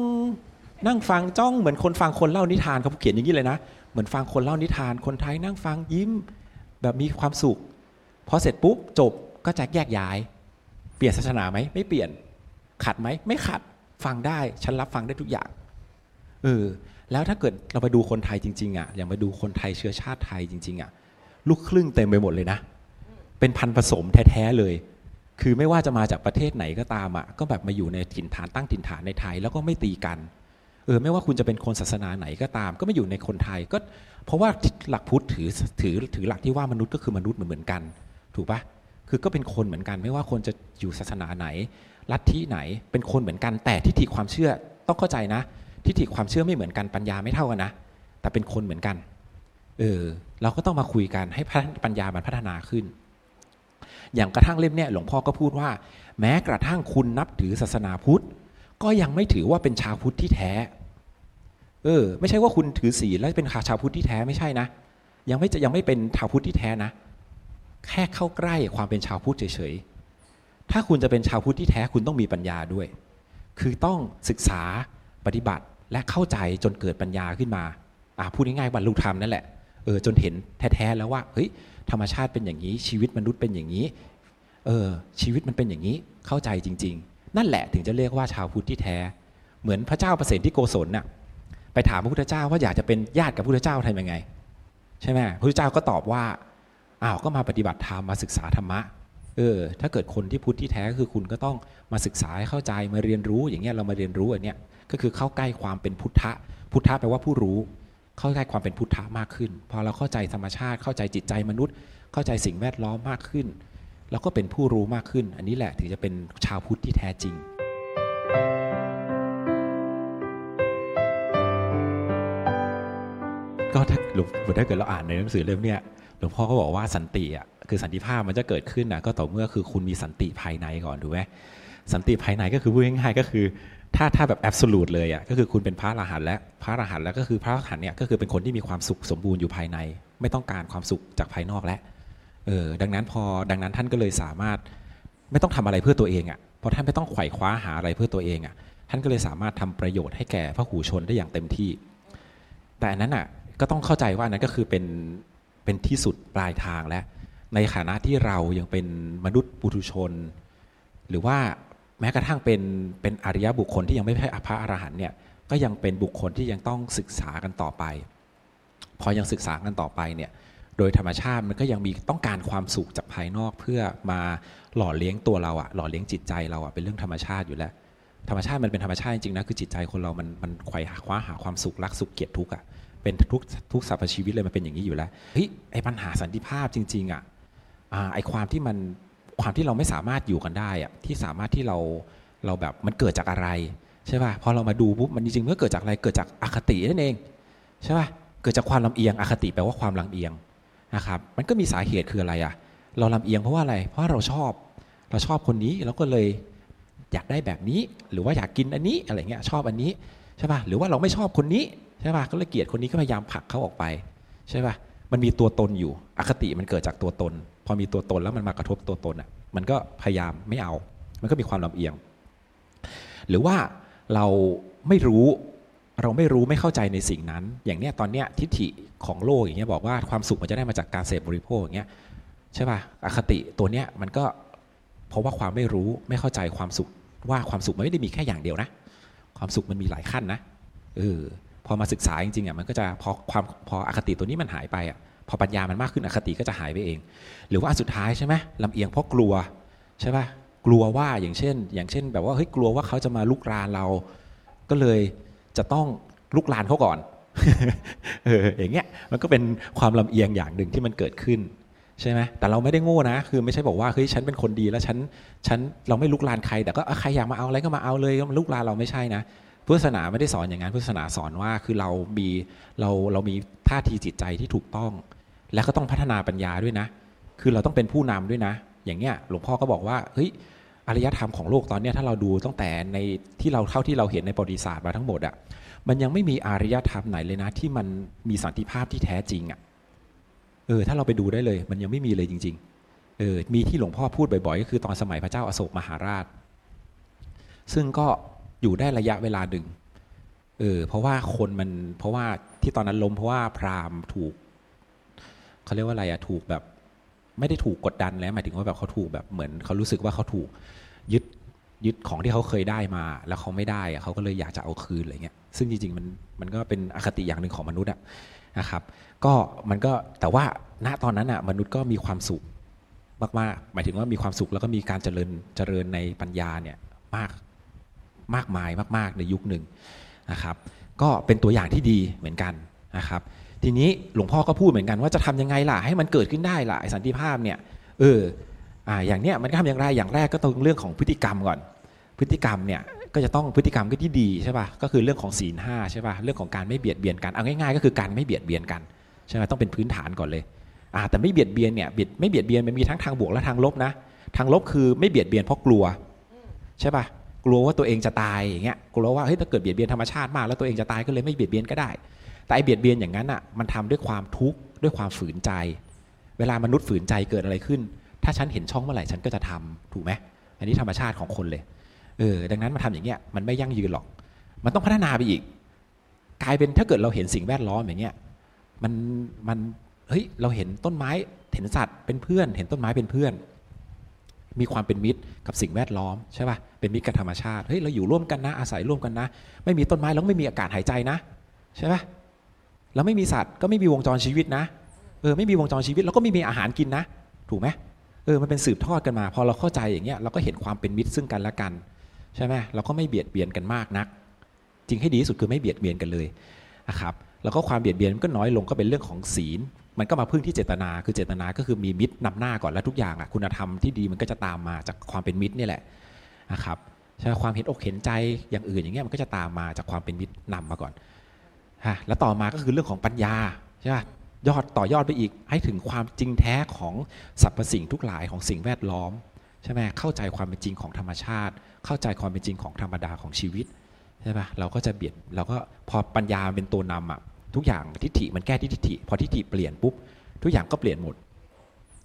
นั่งฟังจ้องเหมือนคนฟังคนเล่านิทานเขาเขียนอย่างนี้เลยนะ เหมือนฟังคนเล่านิทาน คนไทยนั่งฟังยิ้มแบบมีความสุข พอเสร็จปุ๊บจบก็จะแยกย้าย เปลี่ยนศาสนาไหมไม่เปลี่ยน ขัดไหมไม่ขัดฟังได้ฉันรับฟังได้ทุกอย่างเออแล้วถ้าเกิดเราไปดูคนไทยจริง ๆอะอย่างไปดูคนไทยเชื้อชาติไทยจริง ๆอะลูกครึ่งเต็มไปหมดเลยนะ เป็นพันผสมแท้ๆเลย คือไม่ว่าจะมาจากประเทศไหนก็ตามอะก็แบบมาอยู่ในถิ่นฐานตั้งถิ่นฐานในไทย แล้วก็ไม่ตีกัน เออไม่ว่าคุณจะเป็นคนศาสนาไหนก็ตาม ก็ไม่อยู่ในคนไทยก็ เพราะว่าหลักพุทธถือถือถือหลักที่ว่ามนุษย์ก็คือมนุษย์เหมือนกัน ถูกปะคือก็เป็นคนเหมือนกัน ไม่ว่าคนจะอยู่ศาสนาไหน ลัทธิไหนเป็นคนเหมือนกัน แต่ทิฏฐิความเชื่อต้องเข้าใจนะ ทิฏฐิความเชื่อไม่เหมือนกันปัญญาไม่เท่ากันนะ แต่เป็นคนเหมือนกันเออเราก็ต้องมาคุยกันให้ปัญญามันพัฒนาขึ้น อย่างกระทั่งเล่มเนี่ยหลวงพ่อก็พูดว่า แม้กระทั่งคุณนับถือศาสนาพุทธ ก็ยังไม่ถือว่าเป็นชาวพุทธที่แท้ เออ ไม่ใช่ว่าคุณถือศีลแล้วเป็นชาวพุทธที่แท้ไม่ใช่นะ ยังไม่จะยังไม่เป็นชาวพุทธที่แท้นะ แค่เข้าใกล้ความเป็นชาวพุทธเฉยๆ ถ้าคุณจะเป็นชาวพุทธที่แท้คุณต้องมีปัญญาด้วย คือต้องศึกษาปฏิบัติและเข้าใจจนเกิดปัญญาขึ้นมา อ่าพูดง่ายๆบรรลุธรรมนั่นแหละ เออจนเห็นแท้ๆแล้วว่า เฮ้ยธรรมชาติเป็นอย่างนี้ ชีวิตมนุษย์เป็นอย่างนี้ เออชีวิตมันเป็นอย่างนี้เข้าใจจริง ๆ นั่นแหละถึงจะเรียกว่าชาวพุทธที่แท้ เหมือนพระเจ้าประเปรตที่โกศลน่ะไปถามพระพุทธเจ้าว่าอยากจะเป็นญาติกับพระพุทธเจ้าทำยังไง ใช่ไหมพระพุทธเจ้าก็ตอบว่าอ้าวก็มาปฏิบัติธรรมมาศึกษาธรรมะเออถ้าเกิดคนที่พุทธที่แท้ก็คือคุณก็ต้องมาศึกษาให้เข้าใจมาเรียนรู้อย่างเงี้ยเรามาเรียนรู้อันเนี้ยก็คือเข้าใกล้ความเป็นพุทธะพุทธะแปลว่าผู้รู้ เข้าใกล้ความเป็นพุทธะมากขึ้น พอเราเข้าใจธรรมชาติเข้าใจจิตใจมนุษย์ เข้าใจสิ่งแวดล้อมมากขึ้น เราก็เป็นผู้รู้มากขึ้น อันนี้แหละถึงจะเป็นชาวพุทธที่แท้จริง ก็ถ้าหลวงถ้าเกิดเราอ่านในหนังสือเล่มเนี้ยหลวงพ่อก็บอกว่าสันติอะคือสันติภาพมันจะเกิดขึ้นนะก็ต่อเมื่อคือคุณมีสันติภายในก่อนถูกไหมสันติภายในก็คือพูดง่ายๆก็คือ ถ้าถ้าแบบแอบสูตรเลยอะก็คือคุณเป็นพระอรหันต์และพระอรหันต์แล้วก็คือพระอรหันต์เนี่ยก็คือเป็นคนที่มีความสุขสมบูรณ์อยู่ภายใน ไม่ต้องการความสุขจากภายนอกแล้ว เออดังนั้นพอดังนั้นท่านก็เลยสามารถไม่ต้องทำอะไรเพื่อตัวเองอะเพราะท่านไม่ต้องไขว่คว้าหาอะไรเพื่อตัวเองอะท่านก็เลยสามารถทำประโยชน์ให้แก่พระหูชนได้อย่างเต็มที่ แต่อันนั้นอะก็ต้องเข้าใจว่าอันนั้นก็คือเป็นเป็นที่สุดปลายทางแล้วในฐานะที่เรายังเป็นมนุษย์ปุถุชน หรือว่าแม้กระทั่งเป็นเป็นอริยบุคคลที่ยังไม่ใช่พระอรหันเนี่ยก็ยังเป็นบุคคลที่ยังต้องศึกษากันต่อไป พอยังศึกษากันต่อไปเนี่ย โดยธรรมชาติมันก็ยังมีต้องการความสุขจากภายนอกเพื่อมาหล่อเลี้ยงตัวเราอะหล่อเลี้ยงจิตใจเราอะเป็นเรื่องธรรมชาติอยู่แล้ว ธรรมชาติมันเป็นธรรมชาติจริงนะคือจิตใจคนเรามันมันไขว่คว้าหาความสุขรักสุขเกลียดทุกข์อะเป็นทุกทุกสรรพชีวิตเลยมันเป็นอย่างนี้อยู่แล้วเฮ้ยไอปัญหาสันติภาพจริง ๆอะอ่าไอความที่มันความที่เราไม่สามารถอยู่กันได้อะที่สามารถที่เราเราแบบมันเกิดจากอะไรใช่ป่ะพอเรามาดูปุ๊บมันจริงๆเมื่อเกิดจากอะไรเกิดจากอคตินั่นเองใช่ป่ะเกิดจากความลำเอียงอคติแปลว่าความลำเอียง นะครับมันก็มีสาเหตุคืออะไรอะเราลำเอียงเพราะว่าอะไร เพราะเราชอบเราชอบคนนี้เราก็เลยอยากได้แบบนี้ หรือว่าอยากกินอันนี้อะไรเงี้ยชอบอันนี้ใช่ป่ะหรือว่าเราไม่ชอบคนนี้ใช่ป่ะก็เลยเกลียดคนนี้ก็พยายามผลักเขาออกไปใช่ป่ะมันมีตัวตนอยู่อคติมันเกิดจากตัวตน พอมีตัวตนแล้วมันมากระทบตัวตนอะมันก็พยายามไม่เอา มันก็มีความลำเอียง หรือว่าเราไม่รู้ เราไม่รู้ไม่เข้าใจในสิ่งนั้น อย่างเนี้ยตอนเนี้ยทิฏฐิของโลกอย่างเงี้ยบอกว่าความสุขมันจะได้มาจากการเสพบริโภคอย่างเงี้ยใช่ป่ะอคติตัวเนี้ยมันก็เพราะว่าความไม่รู้ไม่เข้าใจความสุข ว่าความสุขมันไม่ได้มีแค่อย่างเดียวนะ ความสุขมันมีหลายขั้นนะเออพอมาศึกษาจริงๆอะมันก็จะพอความพออคติตัวนี้มันหายไปอะพอปัญญามันมากขึ้นอคติก็จะหายไปเอง หรือว่าสุดท้ายใช่ไหมลำเอียงเพราะกลัวใช่ป่ะกลัวว่าอย่างเช่น อย่างเช่น แบบว่าเฮ้ยกลัวว่าเขาจะมาลุกรานเรา ก็เลย จะต้องลุกรานเขาก่อนเอออย่างเงี้ยมันก็เป็นความลำเอียงอย่างหนึ่งที่มันเกิดขึ้นใช่ไหมแต่เราไม่ได้โง่นะ คือไม่ใช่บอกว่าเฮ้ยฉันเป็นคนดีแล้วฉันฉันเราไม่ลุกลานใคร แต่ก็ใครอยากมาเอาอะไรก็มาเอาเลยก็มันลุกลานเราไม่ใช่นะพุทธศาสนาไม่ได้สอนอย่างนั้นพุทธศาสนาสอนว่าคือเรามีเราเรามีท่าทีจิตใจที่ถูกต้อง และก็ต้องพัฒนาปัญญาด้วยนะ คือเราต้องเป็นผู้นำด้วยนะ อย่างเนี้ยหลวงพ่อก็บอกว่าเฮ้ย อารยธรรมของโลกตอนนี้ถ้าเราดูตั้งแต่ในที่เราเท่าที่เราเห็นในประวัติศาสตร์มาทั้งหมดอะ่ะมันยังไม่มีอารยธรรมไหนเลยนะ ที่มันมีสันติภาพที่แท้จริงอะ่ะเออถ้าเราไปดูได้เลย มันยังไม่มีเลยจริง ๆเออมีที่หลวงพ่อพูดบ่อยๆ ก็คือตอนสมัยพระเจ้าอาโศกมหาราช ซึ่งก็อยู่ได้ระยะเวลาหนึ่งเออเพราะว่าคนมันเพราะว่าที่ตอนนั้นล้มเพราะว่าพราหมณ์ถูกเขาเรียกว่าอะไรอะถูกแบบ ไม่ได้ถูกกดดันแล้วหมายถึงว่าแบบเขาถูกแบบเหมือนเขารู้สึกว่าเขาถูกยึดยึดของที่เขาเคยได้มา แล้วเขาไม่ได้อะเขาก็เลยอยากจะเอาคืนอะไรเงี้ยซึ่งจริงๆมันมันก็เป็นอคติอย่างหนึ่งของมนุษย์อะนะครับ ก็มันก็แต่ว่าณตอนนั้นอะมนุษย์ก็มีความสุขมากๆหมายถึงว่ามีความสุขแล้วก็มีการเจริญเจริญในปัญญาเนี่ยมากมากมายมาก ๆ ในยุคหนึ่งนะครับ ก็เป็นตัวอย่างที่ดีเหมือนกันนะครับ ทีนี้หลวงพ่อก็พูดเหมือนกันว่าจะทำยังไงล่ะให้มันเกิดขึ้นได้ล่ะไอ้สันติภาพเนี่ยเอออ่าอย่างเนี้ยมันทำอย่างไรอย่างแรกก็ต้องเรื่องของพฤติกรรมก่อน พฤติกรรมเนี่ยก็จะต้องพฤติกรรมก็ที่ดีใช่ป่ะก็คือเรื่องของศีลห้าใช่ป่ะเรื่องของการไม่เบียดเบียนกันเอาง่ายๆ ก็คือการไม่เบียดเบียนกันใช่ไหมต้องเป็นพื้นฐานก่อนเลยอ่าแต่ไม่เบียดเบียนเนี่ยไม่เบียดเบียนมันมีทั้งทางบวกและทางลบนะ ทางลบคือไม่เบียดเบียนเพราะกลัวใช่ป่ะกลัวว่าตัวเองจะตายอย่างเงี้ยกลัวว่าเฮ้ยถ้าเกิดเบียดเบียนธรรมชาติมากแล้วตัวเองจะตายก็เลยไม่เบียดเบียนก็ได้ แต่ไอเบียดเบียนอย่างนั้นอะมันทำด้วยความทุกข์ด้วยความฝืนใจ เวลามนุษย์ฝืนใจเกิดอะไรขึ้น ถ้าฉันเห็นช่องเมื่อไหร่ฉันก็จะทำถูกไหมอันนี้ธรรมชาติของคนเลยเออดังนั้นมาทำอย่างเงี้ยมันไม่ยั่งยืนหรอก มันต้องพัฒนาไปอีก กลายเป็นถ้าเกิดเราเห็นสิ่งแวดล้อมอย่างเงี้ยมันมันเฮ้ยเราเห็นต้นไม้เห็นสัตว์เป็นเพื่อน เห็นต้นไม้เป็นเพื่อน มีความเป็นมิตรกับสิ่งแวดล้อมใช่ป่ะเป็นมิตรกับธรรมชาติเฮ้ยเราอยู่ร่วมกันนะอาศัยร่วมกันนะ ไม่มีต้นไม้แล้วไม่มีอากาศหายใจนะ ใช่ป่ะ แล้วไม่มีสัตว์ก็ไม่มีวงจรชีวิตนะเออไม่มีวงจรชีวิตแล้วก็ไม่มีอาหารกินนะ ถูกไหมเออมันเป็นสืบทอดกันมา พอเราเข้าใจอย่างเงี้ยเราก็เห็นความเป็นมิตรซึ่งกันและกัน ใช่ไหมเราก็ไม่เบียดเบียนกันมากนัก จริงให้ดีที่สุดคือไม่เบียดเบียนกันเลยนะครับแล้วก็ความเบียดเบียนมันก็น้อยลงก็เป็นเรื่องของศีล มันก็มาพึ่งที่เจตนาคือเจตนาก็คือมีมิตรนำหน้าก่อนแล้วทุกอย่างอะคุณธรรมที่ดีมันก็จะตามมาจากความเป็นมิตรนี่แหละนะครับใช่ความเห็นอกเห็นใจอย่างอื่นอย่างเงี้ยมันก็จะตามมาจากความเป็นมิตรนำมาก่อน ฮะแล้วต่อมาก็คือเรื่องของปัญญาใช่ไหมยอดต่อยอดไปอีกให้ถึงความจริงแท้ของสรรพสิ่งทุกหลายของสิ่งแวดล้อมใช่ไหมเข้าใจความเป็นจริงของธรรมชาติ เข้าใจความเป็นจริงของธรรมดาของชีวิตใช่ปะเราก็จะเบียดเราก็พอปัญญาเป็นตัวนำอะทุกอย่างทิฏฐิมันแก้ที่ทิฏฐิพอทิฏฐิเปลี่ยนปุ๊บทุกอย่างก็เปลี่ยนหมด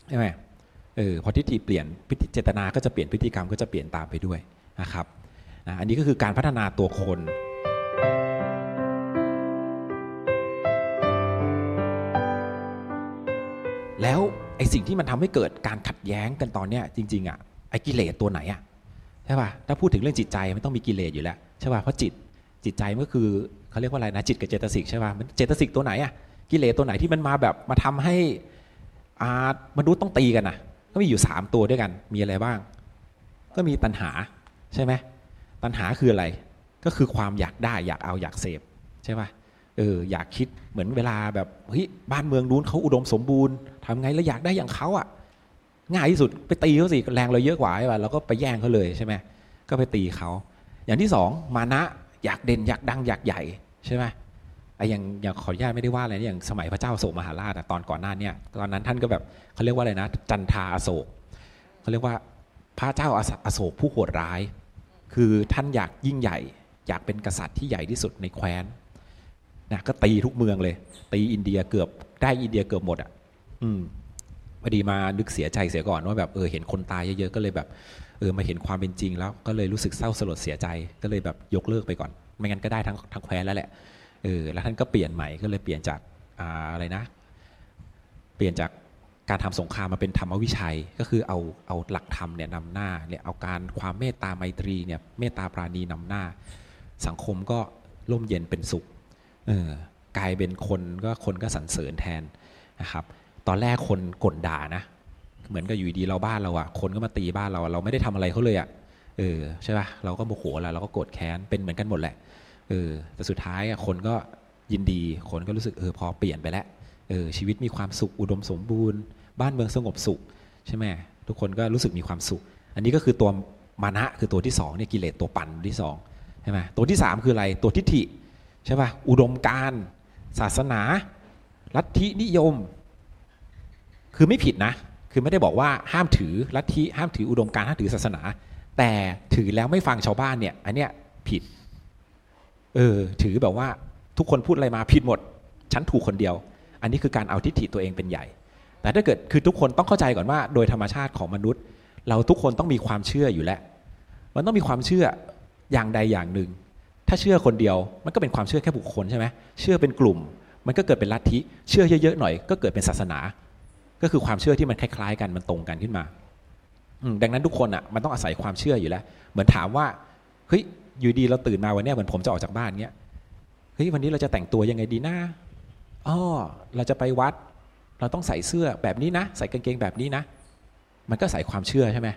ใช่ไหมเออพอทิฏฐิเปลี่ยนเจตนาก็จะเปลี่ยนพฤติกรรมก็จะเปลี่ยนตามไปด้วยนะครับอันนี้ก็คือการพัฒนาตัวคน แล้วไอสิ่งที่มันทำให้เกิดการขัดแย้งกันตอนเนี้ยจริงๆอะไอกิเลสตัวไหนอะใช่ป่ะถ้าพูดถึงเรื่องจิตใจมันต้องมีกิเลสอยู่แล้วใช่ป่ะเพราะจิตจิตใจมันก็คือเขาเรียกว่าอะไรนะจิตกับเจตสิกใช่ป่ะมันเจตสิกตัวไหนอะกิเลสตัวไหนที่มันมาแบบมาทำให้อามนุษย์ต้องตีกันนะก็มีอยู่ 3 ตัวด้วยกันมีอะไรบ้าง ก็มีตัณหาใช่ไหมตัณหาคืออะไร ก็คือความอยากได้อยากเอาอยากเสพใช่ป่ะเอออยากคิดเหมือนเวลาแบบเฮ้ยบ้านเมืองนู้นเขาอุดมสมบูรณ์ ทำไงแล้วอยากได้อย่างเขาอะ ง่ายที่สุดไปตีเขาสิแรงเราเยอะกว่าใช่ป่ะเราก็ไปแย่งเขาเลยใช่ไหมก็ไปตีเขาอย่างที่สองมานะอยากเด่นอยากดังอยากใหญ่ใช่ไหมไอ้อย่างอย่างขออนุญาตไม่ได้ว่าอะไรอย่างสมัยพระเจ้าโศกมหาราชตอนก่อนหน้าเนี่ยตอนนั้นท่านก็แบบเขาเรียกว่าอะไรนะ จันทาอโศกเขาเรียกว่าพระเจ้าอโศกผู้โหดร้าย คือท่านอยากยิ่งใหญ่ อยากเป็นกษัตริย์ที่ใหญ่ที่สุดในแคว้นนะก็ตีทุกเมืองเลย ตีอินเดียเกือบได้อินเดียเกือบหมดอะ อืมพอดีมานึกเสียใจเสียก่อนว่าแบบเออเห็นคนตายเยอะๆก็เลยแบบเออมาเห็นความเป็นจริง แล้วก็เลยรู้สึกเศร้าสลดเสียใจก็เลยแบบยกเลิกไปก่อน ไม่งั้นก็ได้ทั้งทั้งแคว้นแล้วแหละเออแล้วท่านก็เปลี่ยนใหม่ก็เลยเปลี่ยนจากอ่าอะไรนะ เปลี่ยนจากการทำสงครามมาเป็นธรรมวิชัย ก็คือเอาเอาหลักธรรมเนี่ยนำหน้าเนี่ยเอาการความเมตตาไมตรีเนี่ยเมตตาปราณีนำหน้า สังคมก็ร่มเย็นเป็นสุขเออกลายเป็นคนก็คนก็สรรเสริญแทนนะครับ ตอนแรกคนกดด่านะ เหมือนกับอยู่ดีเราบ้านเราอะคนก็มาตีบ้านเราเราไม่ได้ทำอะไรเขาเลยอะเออใช่ป่ะเราก็โมโหแล้วเราก็โกรธแค้นเป็นเหมือนกันหมดแหละเออแต่สุดท้ายอะคนก็ยินดีคนก็รู้สึกเออพอเปลี่ยนไปแล้วเออชีวิตมีความสุขอุดมสมบูรณ์ บ้านเมืองสงบสุขใช่ไหมทุกคนก็รู้สึกมีความสุข อันนี้ก็คือตัวมานะคือตัวที่สองเนี่ยกิเลสตัวปั่นที่สองใช่ไหมตัวที่สามคืออะไรตัวทิฏฐิใช่ป่ะอุดมการศาสนา ลัทธินิยม คือไม่ผิดนะ คือไม่ได้บอกว่าห้ามถือลัทธิห้ามถืออุดมการห้ามถือศาสนา แต่ถือแล้วไม่ฟังชาวบ้านเนี่ย อันเนี้ยผิด เออ ถือแบบว่าทุกคนพูดอะไรมาผิดหมด ฉันถูกคนเดียว อันนี้คือการเอาทิฏฐิตัวเองเป็นใหญ่ แต่ถ้าเกิดคือทุกคนต้องเข้าใจก่อนว่า โดยธรรมชาติของมนุษย์ เราทุกคนต้องมีความเชื่ออยู่แล้ว มันต้องมีความเชื่ออย่างใดอย่างหนึ่ง ถ้าเชื่อคนเดียวมันก็เป็นความเชื่อแค่บุคคลใช่ไหมเชื่อเป็นกลุ่ม มันก็เกิดเป็นลัทธิ เชื่อเยอะๆหน่อย ก็เกิดเป็นศาสนา ก็คือความเชื่อที่มันคล้ายๆ กันมันตรงกันขึ้นมาดังนั้นทุกคนอะมันต้องอาศัยความเชื่ออยู่แล้ว เหมือนถามว่าเฮ้ยอยู่ดีเราตื่นมาวันเนี้ยเหมือนผมจะออกจากบ้านเงี้ยเฮ้ยวันนี้เราจะแต่งตัวยังไงดีนะอ๋อเราจะไปวัด เราต้องใส่เสื้อแบบนี้นะ ใส่กางเกงแบบนี้นะ มันก็ใส่ความเชื่อใช่ไหม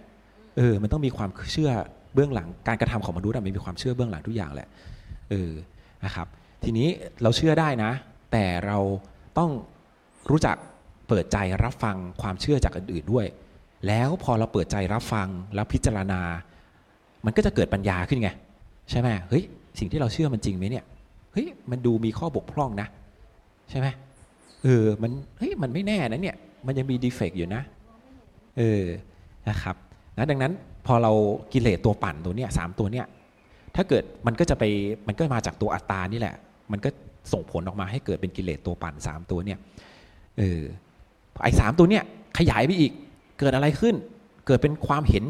เออ มันต้องมีความเชื่อเบื้องหลังการกระทำของมนุษย์มันมีความเชื่อเบื้องหลังทุกอย่างแหละเออนะครับ ทีนี้เราเชื่อได้นะ แต่เราต้องรู้จัก เปิดใจรับฟังความเชื่อจากอื่นๆด้วย แล้วพอเราเปิดใจรับฟังแล้วพิจารณา มันก็จะเกิดปัญญาขึ้นไง ใช่ไหมเฮ้ยสิ่งที่เราเชื่อมันจริงไหมเนี่ยเฮ้ยมันดูมีข้อบกพร่องนะ ใช่ไหมเออมันเฮ้ยมันไม่แน่นะเนี่ย มันยังมีดีเฟกต์อยู่นะ เออนะครับนะดังนั้นพอเรากิเลสตัวปั่นตัวเนี้ยสามตัวเนี้ยถ้าเกิดมันก็จะไปมันก็มาจากตัวอัตตานี่แหละ มันก็ส่งผลออกมาให้เกิดเป็นกิเลสตัวปั่นสามตัวเนี่ยเออ ไอ้สามตัวเนี้ยขยายไปอีกเกิดอะไรขึ้น เกิดเป็นความเห็น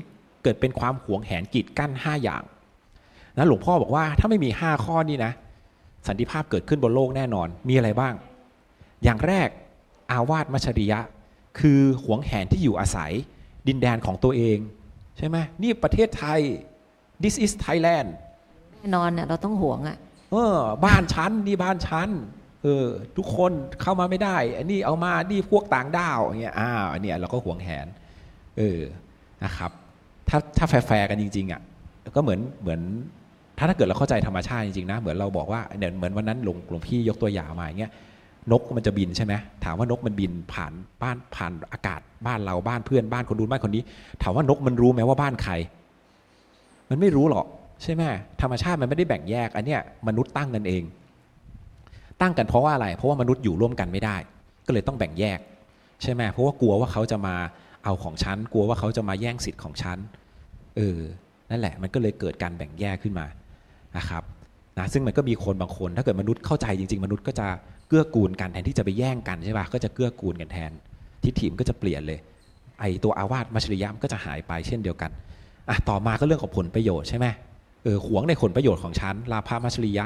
เกิดเป็นความหวงแหนกีดกั้นห้าอย่างนะหลวงพ่อบอกว่าถ้าไม่มีห้าข้อนี้นะ สันติภาพเกิดขึ้นบนโลกแน่นอนมีอะไรบ้าง อย่างแรกอาวาสมัชริยะ คือหวงแหนที่อยู่อาศัย ดินแดนของตัวเอง ใช่ไหมนี่ประเทศไทย this is Thailand แน่นอนเนี่ยเราต้องห่วงอะเออบ้านชั้นนี่บ้านชั้น เออทุกคนเข้ามาไม่ได้ อันนี้เอามานี่พวกต่างด้าวอย่างเงี้ยอ้าวอันเนี้ยเราก็หวงแหน เออนะครับ ถ้าถ้าแฟร์กันจริง ๆอะก็เหมือนเหมือนถ้าถ้าเกิดเราเข้าใจธรรมชาติจริงๆนะเหมือนเราบอกว่าเนี่ยเหมือนวันนั้นหลวงหลวงพี่ยกตัวอย่างมาอย่างเงี้ยนกมันจะบินใช่ไหมถามว่านกมันบินผ่านบ้านผ่านอากาศบ้านเราบ้านเพื่อนบ้านคนนู้นบ้านคนนี้ ถามว่านกมันรู้ไหมว่าบ้านใคร มันไม่รู้หรอกใช่ไหมธรรมชาติมันไม่ได้แบ่งแยกอันเนี้ยมนุษย์ตั้งกันเอง ตั้งกันเพราะว่าอะไร เพราะว่ามนุษย์อยู่ร่วมกันไม่ได้ ก็เลยต้องแบ่งแยก ใช่ไหมเพราะว่ากลัวว่าเขาจะมาเอาของฉันกลัวว่าเขาจะมาแย่งสิทธิ์ของฉันเออนั่นแหละมันก็เลยเกิดการแบ่งแยกขึ้นมานะครับนะซึ่งมันก็มีคนบางคน ถ้าเกิดมนุษย์เข้าใจจริง ๆ มนุษย์ก็จะเกื้อกูลกันแทนที่จะไปแย่งกันใช่ป่ะก็จะเกื้อกูลกันแทน ทิฏฐิมก็จะเปลี่ยนเลย ไอตัวอาวาสมัชริยะมก็จะหายไปเช่นเดียวกันอะต่อมาก็เรื่องของผลประโยชน์ใช่ไหมเออหวงในผลประโยชน์ของฉันลาภมัชริยะ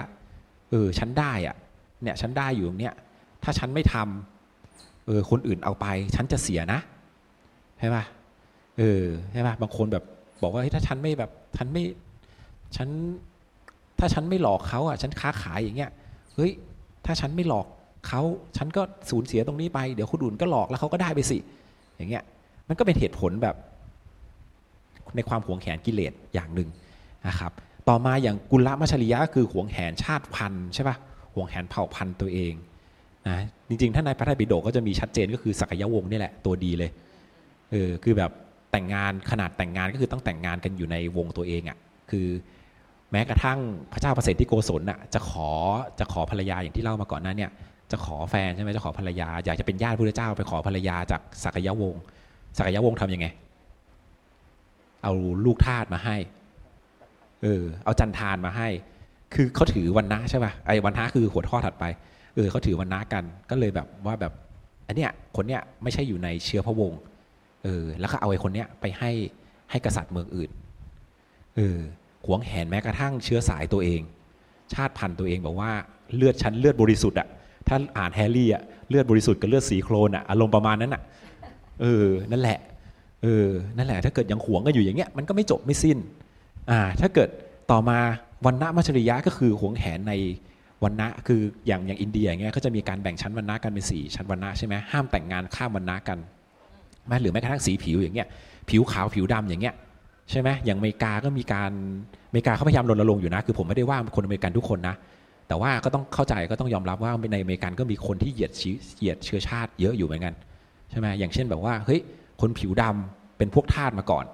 เออฉันได้อะ เนี่ยฉันได้อยู่ตรงเนี้ยถ้าฉันไม่ทำเออคนอื่นเอาไป ฉันจะเสียนะใช่ป่ะเออใช่ป่ะบางคนแบบบอกว่าเฮ้ยถ้าฉันไม่แบบฉันไม่ฉันถ้าฉันไม่หลอกเขาอะ ฉันค้าขายอย่างเงี้ยเฮ้ยถ้าฉันไม่หลอกเขาฉันก็สูญเสียตรงนี้ไปเดี๋ยวคนอื่นก็หลอกแล้วเขาก็ได้ไปสิ อย่างเงี้ย มันก็เป็นเหตุผลแบบ ในความหวงแหนกิเลสอย่างหนึ่งนะครับ ต่อมาอย่างกุลมัชริยะคือหวงแหนชาติพันธุ์ใช่ปะ วงแหนเผ่าพันธุ์ตัวเองนะจริงๆ ถ้าในพระไตรปิฎกก็จะมีชัดเจนก็คือสักยวงศ์นี่แหละตัวดีเลยเออคือแบบแต่งงานขนาดแต่งงานก็คือต้องแต่งงานกันอยู่ในวงตัวเองอะ่ะคือแม้กระทั่งพระเจ้าประเสริฐที่โกศลน่ะจะขอจะขอภรรยาอย่างที่เล่ามาก่อนหนั้นเนี่ยจะขอแฟนใช่ไหมจะขอภรรยา อยากจะเป็นญาติพระเจ้าไปขอภรรยาจากสักยวงศ์สักยวงศ์ทำยังไง เอาลูกทาสมาให้เออเอาจันทานมาให้ คือเขาถือวันนะใช่ป่ะไอ้วันนะคือหัวข้อถัดไปเออเขาถือวันนะกันก็เลยแบบว่าแบบอันเนี้ยคนเนี้ยไม่ใช่อยู่ในเชื้อพระวงศ์เออแล้วก็เอาไอ้คนเนี้ยไปให้ให้กษัตริย์เมืองอื่นเออหวงแหนแม้กระทั่งเชื้อสายตัวเอง ชาติพันธุ์ตัวเองบอกว่าเลือดชั้นเลือดบริสุทธิ์อะถ้าอ่านแฮร์รี่อะเลือดบริสุทธิ์กับเลือดสีโครนอะอารมณ์ประมาณนั้นอะเออนั่นแหละเออนั่นแหละ ถ้าเกิดยังหวงกันอยู่อย่างเงี้ยมันก็ไม่จบไม่สิ้นอ่าถ้าเกิดต่อมา วันณะมัชริยะก็คือหวงแหนในวันณะคืออย่างอย่างอินเดียอย่างเงี้ยเขาจะมีการแบ่งชั้นวันณะกันเป็นสี่ชั้นวันณะใช่ไหมห้ามแต่งงานข้ามวันณะกันแม้หรือแม้กระทั่งสีผิวอย่างเงี้ยผิวขาวผิวดำอย่างเงี้ยใช่ไหมอย่างอเมริกาก็มีการอเมริกาเขาพยายามรณรงค์อยู่นะ คือผมไม่ได้ว่าคนอเมริกันทุกคนนะ แต่ว่าก็ต้องเข้าใจก็ต้องยอมรับว่าในอเมริกันก็มีคนที่เหยียดเหยียดเชื้อชาติเยอะอยู่เหมือนกันใช่ไหมอย่างเช่นแบบว่าเฮ้ยคนผิวดำเป็นพวกทาสมาก่อน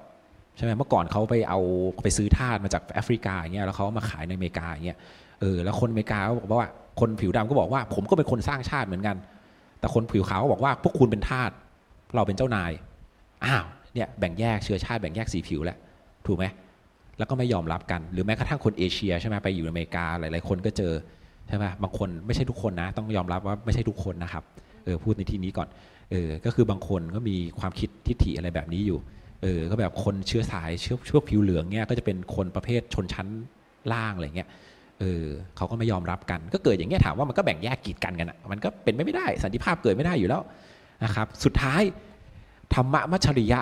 ใช่ไหมเมื่อก่อนเขาไปเอาไปซื้อทาสมาจากแอฟริกาอย่างเงี้ยแล้วเขามาขายในอเมริกาอย่างเงี้ยเออแล้วคนอเมริกาก็บอกว่าคนผิวดำก็บอกว่า ผมก็เป็นคนสร้างชาติเหมือนกัน แต่คนผิวขาวก็บอกว่าพวกคุณเป็นทาสเราเป็นเจ้านายอ้าวเนี่ยแบ่งแยกเชื้อชาติแบ่งแยกสีผิวแล้วถูกไหมแล้วก็ไม่ยอมรับกัน หรือแม้กระทั่งคนเอเชียใช่ไหมไปอยู่อเมริกาหลาย ๆ คนก็เจอใช่ไหมบางคนไม่ใช่ทุกคนนะ ต้องยอมรับว่าไม่ใช่ทุกคนนะครับเออพูดในที่นี้ก่อนเออก็คือบางคนก็มีความคิดทิฏฐิอะไรแบบนี้อยู่ เออก็แบบคนเชื้อสายเชื้อเชื้อผิวเหลืองเนี่ยก็จะเป็นคนประเภทชนชั้นล่างอะไรเงี้ยเออเขาก็ไม่ยอมรับกัน ก็เกิดอย่างเงี้ยถามว่ามันก็แบ่งแยกกีดกันกันอะมันก็เป็นไม่ได้ สันติภาพเกิดไม่ได้อยู่แล้วนะครับ สุดท้ายธรรมะมัชริยะ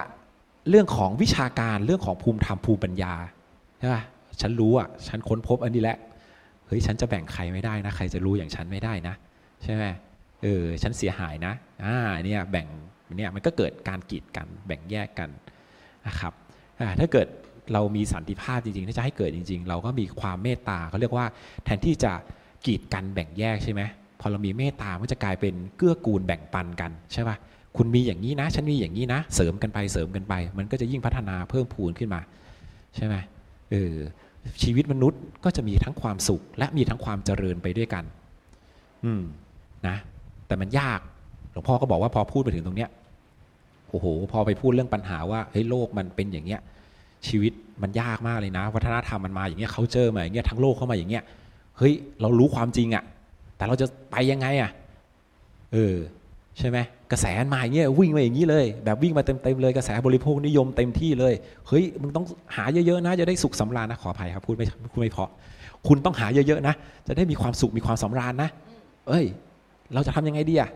เรื่องของวิชาการเรื่องของภูมิธรรมภูมิปัญญาใช่ป่ะฉันรู้อะฉันค้นพบอันนี้แหละเฮ้ยฉันจะแบ่งใครไม่ได้นะใครจะรู้อย่างฉันไม่ได้นะใช่ไหมเออฉันเสียหายนะอ่าเนี่ยแบ่งเนี่ยมันก็เกิดการกีดกันแบ่งแยกกัน นะครับถ้าเกิดเรามีสันติภาพจริงๆ ถ้าจะให้เกิดจริง ๆ เราก็มีความเมตตาเขาเรียกว่าแทนที่จะกีดกันแบ่งแยกใช่ไหมพอเรามีเมตตามันจะกลายเป็นเกื้อกูลแบ่งปันกันใช่ป่ะคุณมีอย่างนี้นะ ฉันมีอย่างนี้นะ เสริมกันไปเสริมกันไป มันก็จะยิ่งพัฒนาเพิ่มพูนขึ้นมา ใช่ไหมเออชีวิตมนุษย์ก็จะมีทั้งความสุข และมีทั้งความเจริญไปด้วยกัน อืมนะ แต่มันยากหลวงพ่อก็บอกว่าพอพูดไปถึงตรงเนี้ย โอ้โห พอไปพูดเรื่องปัญหาว่าเฮ้ยโลกมันเป็นอย่างเงี้ยชีวิตมันยากมากเลยนะ วัฒนธรรมมันมาอย่างเงี้ยเขาเจอมาอย่างเงี้ยทั้งโลกเข้ามาอย่างเงี้ยเฮ้ยเรารู้ความจริงอะ่ะ แต่เราจะไปยังไงอะ่ะเออใช่ไหมกระแสมาอย่างเงี้ยวิ่งมาอย่างนี้เลย แบบวิ่งมาเต็มๆเลยกระแสบริโภคนิยมเต็มที่เลยเฮ้ยมึงต้องหาเยอะๆนะจะได้สุขสำราญนะขออภัยครับพูดไม่พูดไม่เพาะคุณต้องหาเยอะๆนะ จะได้มีความสุขมีความสำราญนะ เอ้ย เราจะทำยังไงดีอะ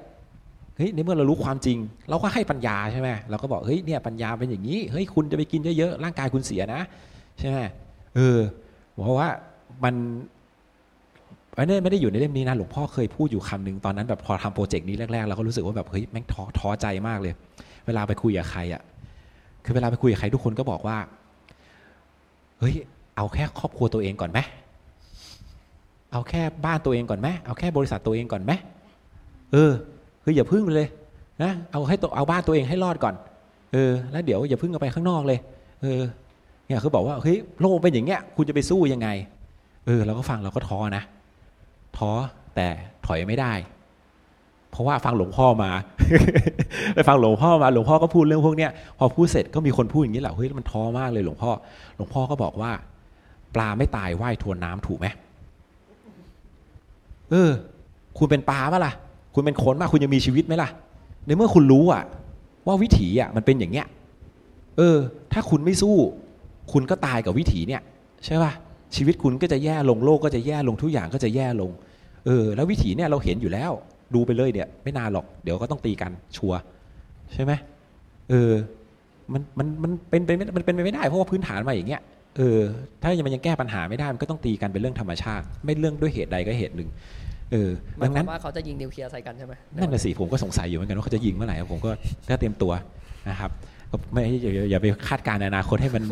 เฮ้ยในเมื่อเรารู้ความจริง เราก็ให้ปัญญาใช่ไหมเราก็บอกเฮ้ยเนี่ยปัญญาเป็นอย่างนี้เฮ้ยคุณจะไปกินเยอะๆร่างกายคุณเสียนะใช่ไหมเออเพราะว่ามันอันนี้ไม่ได้อยู่ในเล่มนี้นะหลวงพ่อเคยพูดอยู่คำหนึ่งตอนนั้นแบบพอทำโปรเจกต์นี้แรกๆเราก็รู้สึกว่าแบบเฮ้ยแม่งท้อท้อใจมากเลย เวลาไปคุยกับใครอะ่ะคือเวลาไปคุยกับใครทุกคนก็บอกว่าเฮ้ยเอาแค่ครอบครัวตัวเองก่อนไหมเอาแค่บ้านตัวเองก่อนไหมเอาแค่บริษัทตัวเองก่อนไหมเออ คืออย่าพึ่งเลยนะเอาให้ตเอาบ้านตัวเองให้รอดก่อนเออแล้วเดี๋ยวอย่าพึ่งเอาไปข้างนอกเลย เออเนี่ยคือบอกว่าเฮ้ยโลกเป็นอย่างเงี้ย คุณจะไปสู้ยังไง เออเราก็ฟังเราก็ท้อนะท้อแต่ถอยไม่ได้ เพราะว่าฟังหลวงพ่อมาไปฟังหลวงพ่อมาหลวงพ่อก็พูดเรื่องพวกเนี้ยพอพูดเสร็จก็มีคนพูดอย่างนี้แหละเฮ้ยมันท้อมากเลยหลวงพ่อ หลวงพ่อก็บอกว่า ปลาไม่ตายว่ายทวนน้ำถูกไหมเออ คุณเป็นปลาปะล่ะ คุณเป็นคนป่ะคุณยังมีชีวิตไหมล่ะ ในเมื่อคุณรู้อะว่าวิถีอะมันเป็นอย่างเงี้ย เออ ถ้าคุณไม่สู้ คุณก็ตายกับวิถีเนี่ย ใช่ป่ะชีวิตคุณก็จะแย่ลงโลกก็จะแย่ลงทุกอย่างก็จะแย่ลง เออ แล้ววิถีเนี่ยเราเห็นอยู่แล้ว ดูไปเลยเนี่ยไม่นานหรอกเดี๋ยวก็ต้องตีกันชัวใช่ไหมเออมันมันมันเป็นไปมันเป็นไปไม่ได้เพราะว่าพื้นฐานมาอย่างเงี้ย เออถ้ามันยังแก้ปัญหาไม่ได้มันก็ต้องตีกันเป็นเรื่องธรรมชาติ ไม่เรื่องด้วยเหตุใดก็เหตุหนึ่งเออดังนั้นว่าเขาจะยิงนิวเคลียร์ใส่กันใช่ไหมนั่นแหละสิผมก็สงสัยอยู่เหมือนกันว่าเขาจะยิงเมื่อไหร่ผมก็ก็เตรียมตัวนะครับไม่อย่าไปคาดการณ์อนาคตให้มัน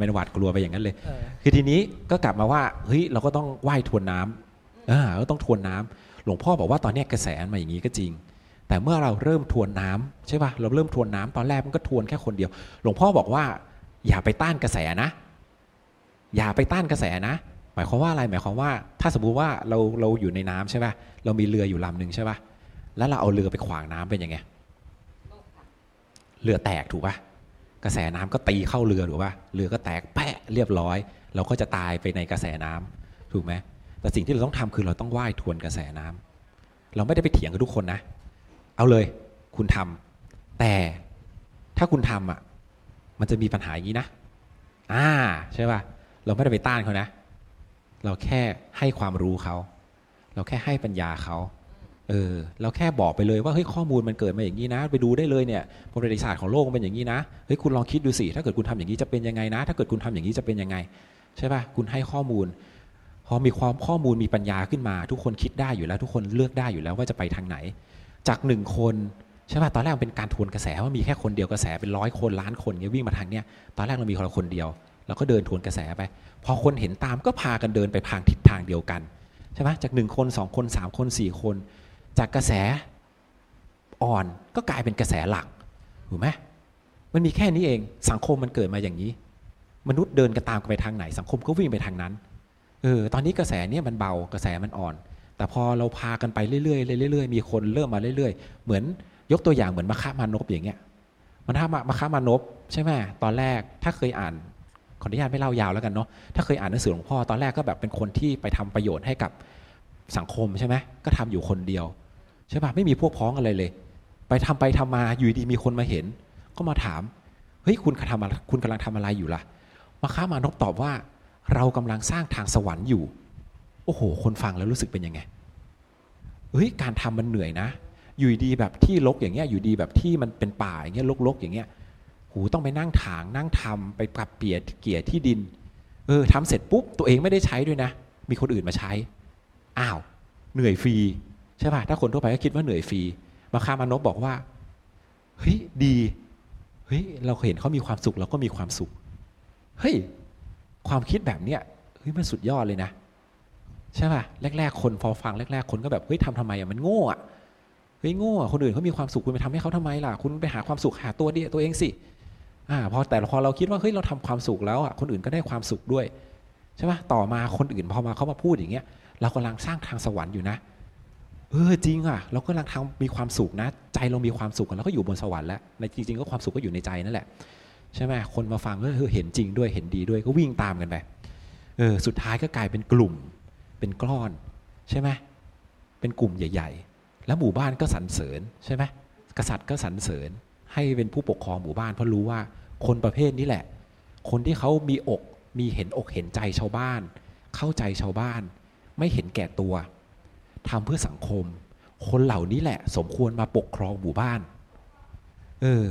เป็นหวาดกลัวไปอย่างนั้นเลย คือทีนี้ก็กลับมาว่าเฮ้ยเราก็ต้องว่ายทวนน้ำอ่าก็ต้องทวนน้ำหลวงพ่อบอกว่าตอนนี้กระแสมาอย่างนี้ก็จริง แต่เมื่อเราเริ่มทวนน้ำใช่ป่ะเราเริ่มทวนน้ำตอนแรกมันก็ทวนแค่คนเดียว หลวงพ่อบอกว่าอย่าไปต้านกระแสนะ อย่าไปต้านกระแสนะ หมายความว่าอะไรหมายความว่า ถ้าสมมุติว่าเราเราอยู่ในน้ำใช่ป่ะเรามีเรืออยู่ลำหนึ่งใช่ป่ะแล้วเราเอาเรือไปขวางน้ำเป็นยังไงเรือแตกถูกป่ะกระแสน้ำก็ตีเข้าเรือถูกป่ะเรือก็แตกแปะเรียบร้อย เราก็จะตายไปในกระแสน้ำถูกไหมแต่สิ่งที่เราต้องทำคือเราต้องว่ายทวนกระแสน้ำเราไม่ได้ไปเถียงกับทุกคนนะ เอาเลยคุณทำแต่ถ้าคุณทำอะ มันจะมีปัญหาอย่างนี้นะ อ่าใช่ป่ะ เราไม่ได้ไปต้านเขานะ เราแค่ให้ความรู้เขา เราแค่ให้ปัญญาเขาเออเราแค่บอกไปเลยว่าเฮ้ยข้อมูลมันเกิดมาอย่างนี้นะ ไปดูได้เลยเนี่ยประวัติศาสตร์ของโลกมันเป็นอย่างนี้นะเฮ้ยคุณลองคิดดูสิถ้าเกิดคุณทำอย่างนี้จะเป็นยังไงนะ ถ้าเกิดคุณทำอย่างนี้จะเป็นยังไง ใช่ป่ะคุณให้ข้อมูล พอมีความข้อมูลมีปัญญาขึ้นมา ทุกคนคิดได้อยู่แล้ว ทุกคนเลือกได้อยู่แล้วว่าจะไปทางไหน จากหนึ่งคนใช่ป่ะตอนแรกเป็นการทวนกระแสว่ามีแค่คนเดียวกระแสเป็นร้อยคนล้านคนเงี้ยวิ่งมาทางเนี้ยตอนแรกเรามีคนคนเดียว เราก็เดินทวนกระแสไป พอคนเห็นตามก็พากันเดินไปทางทิศทางเดียวกันใช่ไหมจากหนึ่งคนสองคนสามคนสี่คน จากกระแสอ่อนก็กลายเป็นกระแสหลักถูกไหมมันมีแค่นี้เองสังคมมันเกิดมาอย่างนี้ มนุษย์เดินกันตามกันไปทางไหน สังคมก็วิ่งไปทางนั้นเออตอนนี้กระแสเนี่ยมันเบากระแสมันอ่อน แต่พอเราพากันไปเรื่อยๆเรื่อยๆมีคนเริ่มมาเรื่อยๆ เหมือนยกตัวอย่างเหมือนมะขามานพอย่างเงี้ยมันถ้ามามะขามานพใช่ไหมตอนแรกถ้าเคยอ่าน ขออนุญาตไม่เล่ายาวแล้วกันเนาะถ้าเคยอ่านหนังสือหลวงพ่อตอนแรกก็แบบเป็นคนที่ไปทำประโยชน์ให้กับสังคมใช่ไหมก็ทำอยู่คนเดียวใช่ปะไม่มีพวกพ้องอะไรเลย ไปทำไปทำมาอยู่ดีมีคนมาเห็น ก็มาถามเฮ้ยคุณทำอะไรคุณกำลังทำอะไรอยู่ล่ะมะค้ามานพตอบว่า เรากำลังสร้างทางสวรรค์อยู่ โอ้โห คนฟังแล้วรู้สึกเป็นยังไงเฮ้ยการทำมันเหนื่อยนะ อยู่ดีแบบที่ลกอย่างเงี้ยอยู่ดีแบบที่มันเป็นป่าอย่างเงี้ยลกๆอย่างเงี้ย หูต้องไปนั่งถางนั่งทำไปปรับเปลี่ยนเกี่ยที่ดิน เออทำเสร็จปุ๊บตัวเองไม่ได้ใช้ด้วยนะ มีคนอื่นมาใช้ อ้าว เหนื่อยฟรีใช่ป่ะถ้าคนทั่วไปก็คิดว่าเหนื่อยฟรีมาคามานพบอกว่าเฮ้ยดีเฮ้ยเราเห็นเขามีความสุขเราก็มีความสุขเฮ้ยความคิดแบบเนี้ยเฮ้ยมันสุดยอดเลยนะ ใช่ป่ะแรก ๆ คนพอฟังแรก ๆ คนก็แบบเฮ้ยทำทำไมอะมันโง่อะเฮ้ยโง่อะคนอื่นเขามีความสุขคุณไปทำให้เขาทำไมล่ะ คุณไปหาความสุขหาตัวเดียตัวเองสิ อ่าพอแต่พอเราคิดว่าเฮ้ยเราทำความสุขแล้วอะคนอื่นก็ได้ความสุขด้วยใช่ป่ะต่อมาคนอื่นพอมาเขามาพูดอย่างเงี้ย เรากำลังสร้างทางสวรรค์อยู่นะ เออจริงอะ เรากำลังทำมีความสุขนะ ใจเรามีความสุขเราก็อยู่บนสวรรค์แล้วในจริง ๆ ก็ความสุขก็อยู่ในใจนั่นแหละใช่ไหมคนมาฟังก็เห็นจริงด้วยเห็นดีด้วยก็วิ่งตามกันไปเออสุดท้ายก็กลายเป็นกลุ่ม เป็นก้อนใช่ไหมเป็นกลุ่มใหญ่ ๆ แล้วหมู่บ้านก็สรรเสริญใช่ไหมกษัตริย์ก็สรรเสริญ ให้เป็นผู้ปกครองหมู่บ้าน เพราะรู้ว่าคนประเภทนี้แหละ คนที่เขามีอกมีเห็นอกเห็นใจชาวบ้าน เข้าใจชาวบ้าน ไม่เห็นแก่ตัวทำเพื่อสังคม คนเหล่านี้แหละ สมควรมาปกครองหมู่บ้าน เออ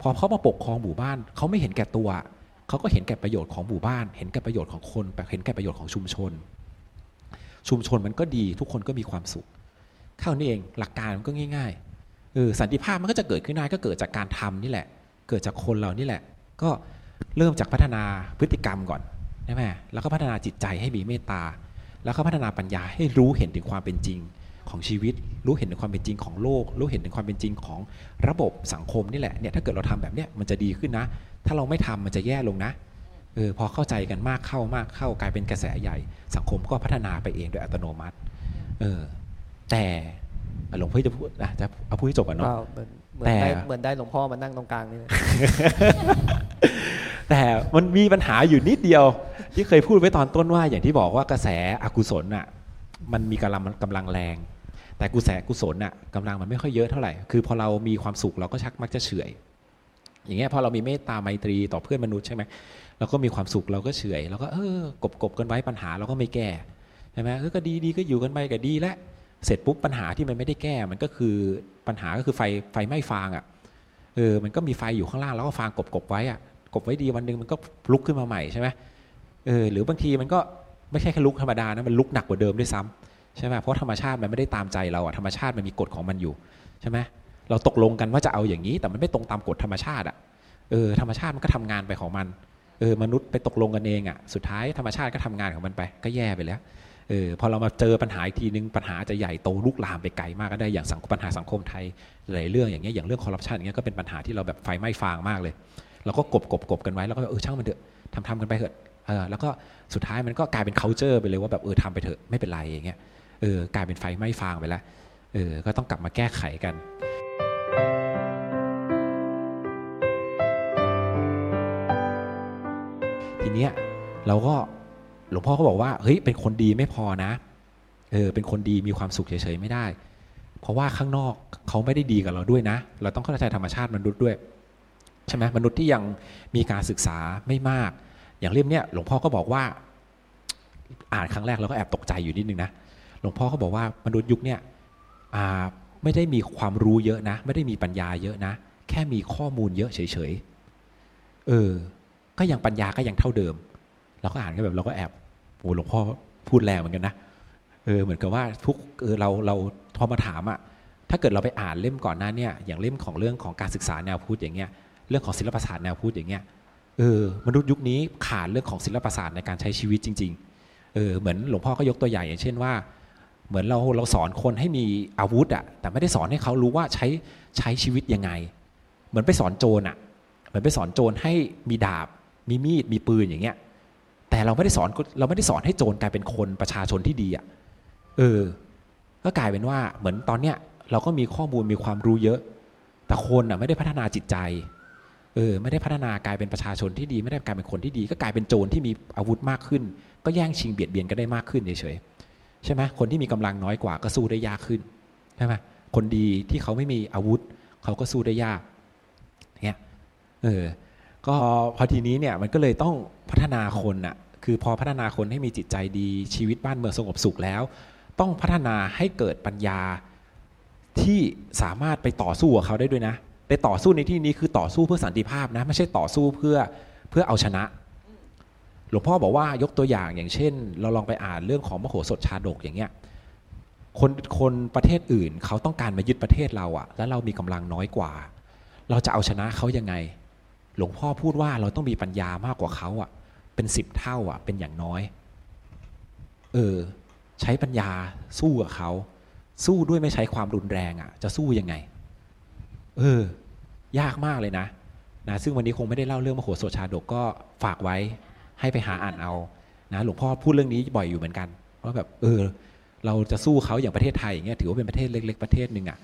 พอเขามาปกครองหมู่บ้าน เขาไม่เห็นแก่ตัวเขาก็เห็นแก่ประโยชน์ของหมู่บ้าน เห็นแก่ประโยชน์ของคนเห็นแก่ประโยชน์ของชุมชน ชุมชนมันก็ดีทุกคนก็มีความสุขเท่านี้เองหลักการมันก็ง่าย ๆ ออสันติภาพมันก็จะเกิดขึ้นได้ก็เกิดจากการทำนี่แหละ เกิดจากคนเรานี่แหละ ก็เริ่มจากพัฒนาพฤติกรรมก่อนใช่ไหมแล้วก็พัฒนาจิตใจให้มีเมตตา แล้วก็พัฒนาปัญญาให้รู้เห็นถึงความเป็นจริงของชีวิต รู้เห็นถึงความเป็นจริงของโลก รู้เห็นถึงความเป็นจริงของระบบสังคมนี่แหละเนี่ยถ้าเกิดเราทำแบบเนี้ยมันจะดีขึ้นนะ ถ้าเราไม่ทำมันจะแย่ลงนะเออพอเข้าใจกันมากเข้ามากเข้ากลายเป็นกระแสใหญ่ สังคมก็พัฒนาไปเองโดยอัตโนมัติเออแต่ หลวงพ่อจะพูดนะจะเอาพูดให้จบก่อนเนาะเปล่าเหมือนเหมือนแต่ได้เหมือนได้หลวงพ่อมานั่งตรงกลางนี่เลยแต่มันมีปัญหาอยู่นิดเดียว ที่เคยพูดไว้ตอนต้นว่าอย่างที่บอกว่ากระแสอกุศลน่ะ มันมีกำลังกำลังแรง แต่กุแสกุศลน่ะกำลังมันไม่ค่อยเยอะเท่าไหร่คือพอเรามีความสุขเราก็ชักมักจะเฉื่อยอย่างเงี้ยพอเรามีเมตตาไมตรีต่อเพื่อนมนุษย์ใช่ไหมเราก็มีความสุขเราก็เฉื่อยเราก็เออกบกบกันไว้ปัญหาเราก็ไม่แก้ใช่ไหมเออก็ดีดีก็อยู่กันไปก็ดีแล้ว เสร็จปุ๊บปัญหาที่มันไม่ได้แก้มันก็คือปัญหาก็คือไฟไฟไหม้ฟางอะเออมันก็มีไฟอยู่ข้างล่างแล้วก็ฟางกบกบไว้อะกบไว้ดีวันหนึ่งมันก็ลุกขึ้นมาใหม่ใช่ไหมเออหรือบางทีมันก็ไม่ใช่แค่ลุกธรรมดานะมันลุกหนักกว่าเดิมด้วยซ้ำใช่ไหมเพราะธรรมชาติมันไม่ได้ตามใจเราอะธรรมชาติมันมีกฎของมันอยู่ใช่ไหมเราตกลงกันว่าจะเอาอย่างนี้ แต่มันไม่ตรงตามกฎธรรมชาติอะเออธรรมชาติมันก็ทำงานไปของมันเออมนุษย์ไปตกลงกันเองอะสุดท้ายธรรมชาติก็ทำงานของมันไป ก็แย่ไปแล้ว เออพอเรามาเจอปัญหาอีกทีนึงปัญหาจะใหญ่โตลุกลามไปไกลมากก็ได้อย่างสังปัญหาสังคมไทยหลายเรื่องอย่างเงี้ยอย่างเรื่องคอร์รัปชันอย่างเงี้ยก็เป็นปัญหาที่เราแบบไฟไหม้ฟางมากเลยเราก็กบกบกบกันไว้แล้วก็เออช่างมันเถอะทำทำกันไปเถอะเออแล้วก็สุดท้ายมันก็กลายเป็น culture ไปเลยว่าแบบเออทำไปเถอะไม่เป็นไรอย่างเงี้ยเออกลายเป็นไฟไหม้ฟางไปแล้วเออก็ต้องกลับมาแก้ไขกันทีเนี้ยเราก็ หลวงพ่อก็บอกว่าเฮ้ยเป็นคนดีไม่พอนะเออเป็นคนดีมีความสุขเฉยๆไม่ได้ เพราะว่าข้างนอกเขาไม่ได้ดีกับเราด้วยนะ เราต้องเข้าใจธรรมชาติมนุษย์ด้วยใช่ไหมมนุษย์ที่ยังมีการศึกษาไม่มาก อย่างเล่มเนี้ยหลวงพ่อก็บอกว่า อ่านครั้งแรกเราก็แอบตกใจอยู่นิดนึงนะหลวงพ่อก็บอกว่ามนุษย์ยุคเนี้ยไม่ได้มีความรู้เยอะนะ ไม่ได้มีปัญญาเยอะนะ แค่มีข้อมูลเยอะเฉยๆเออ ก็ยังปัญญาก็ยังเท่าเดิม เราก็อ่านก็แบบเราก็แอบโอ้หลวงพ่อพูดแรงเหมือนกันนะเออเหมือนกับว่าทุกเออเราเราพอมาถามอะถ้าเกิดเราไปอ่านเล่มก่อนหน้าเนี่ยอย่างเล่มของเรื่องของการศึกษาแนวพุทธอย่างเงี้ยเรื่องของศิลปศาสตร์แนวพุทธอย่างเงี้ยเออมนุษย์ยุคนี้ขาดเรื่องของศิลปศาสตร์ในการใช้ชีวิตจริงๆเออเหมือนหลวงพ่อก็ยกตัวอย่างอย่างเช่นว่า เหมือนเราเราสอนคนให้มีอาวุธอะแต่ไม่ได้สอนให้เขารู้ว่าใช้ใช้ชีวิตยังไง เหมือนไปสอนโจรอะเหมือนไปสอนโจรให้มีดาบ มีมีดมีปืนอย่างเงี้ย แต่เราไม่ได้สอนเราไม่ได้สอนให้โจรกลายเป็นคนประชาชนที่ดีอะเออ ก็กลายเป็นว่าเหมือนตอนเนี้ยเราก็มีข้อมูลมีความรู้เยอะ แต่คนอะไม่ได้พัฒนาจิตใจเออไม่ได้พัฒนากลายเป็นประชาชนที่ดีไม่ได้กลายเป็นคนที่ดี ก็กลายเป็นโจรที่มีอาวุธมากขึ้น ก็แย่งชิงเบียดเบียนกันได้มากขึ้นเฉยๆใช่ไหมคนที่มีกำลังน้อยกว่าก็สู้ได้ยากขึ้นใช่ไหมคนดีที่เขาไม่มีอาวุธ เขาก็สู้ได้ยากเนี่ยเออ ก็พอทีนี้เนี่ยมันก็เลยต้องพัฒนาคนอะคือพอพัฒนาคนให้มีจิตใจดีชีวิตบ้านเมืองสงบสุขแล้ว ต้องพัฒนาให้เกิดปัญญาที่สามารถไปต่อสู้กับเขาได้ด้วยนะไปต่อสู้ในที่นี้คือต่อสู้เพื่อสันติภาพนะไม่ใช่ต่อสู้เพื่อเพื่อเอาชนะ หลวงพ่อบอกว่ายกตัวอย่างอย่างเช่น เราลองไปอ่านเรื่องของมโหสถชาดกอย่างเงี้ยคนคนประเทศอื่นเขาต้องการมายึดประเทศเราอะแล้วเรามีกำลังน้อยกว่า เราจะเอาชนะเขายังไง หลวงพ่อพูดว่าเราต้องมีปัญญามากกว่าเขาอะเป็นสิบเท่าอะ เป็นอย่างน้อย เออ ใช้ปัญญาสู้กับเขา สู้ด้วยไม่ใช้ความรุนแรงอะ่ะ จะสู้ยังไง เออ ยากมากเลยนะนะซึ่งวันนี้คงไม่ได้เล่าเรื่องมโหสถชาดกก็ฝากไว้ให้ไปหาอ่านเอานะหลวงพ่อพูดเรื่องนี้บ่อยอยู่เหมือนกันว่าแบบ เออ เราจะสู้เขาอย่างประเทศไทยอย่างเงี้ยถือว่าเป็นประเทศเล็ก ๆ ประเทศหนึ่งอะ่ะ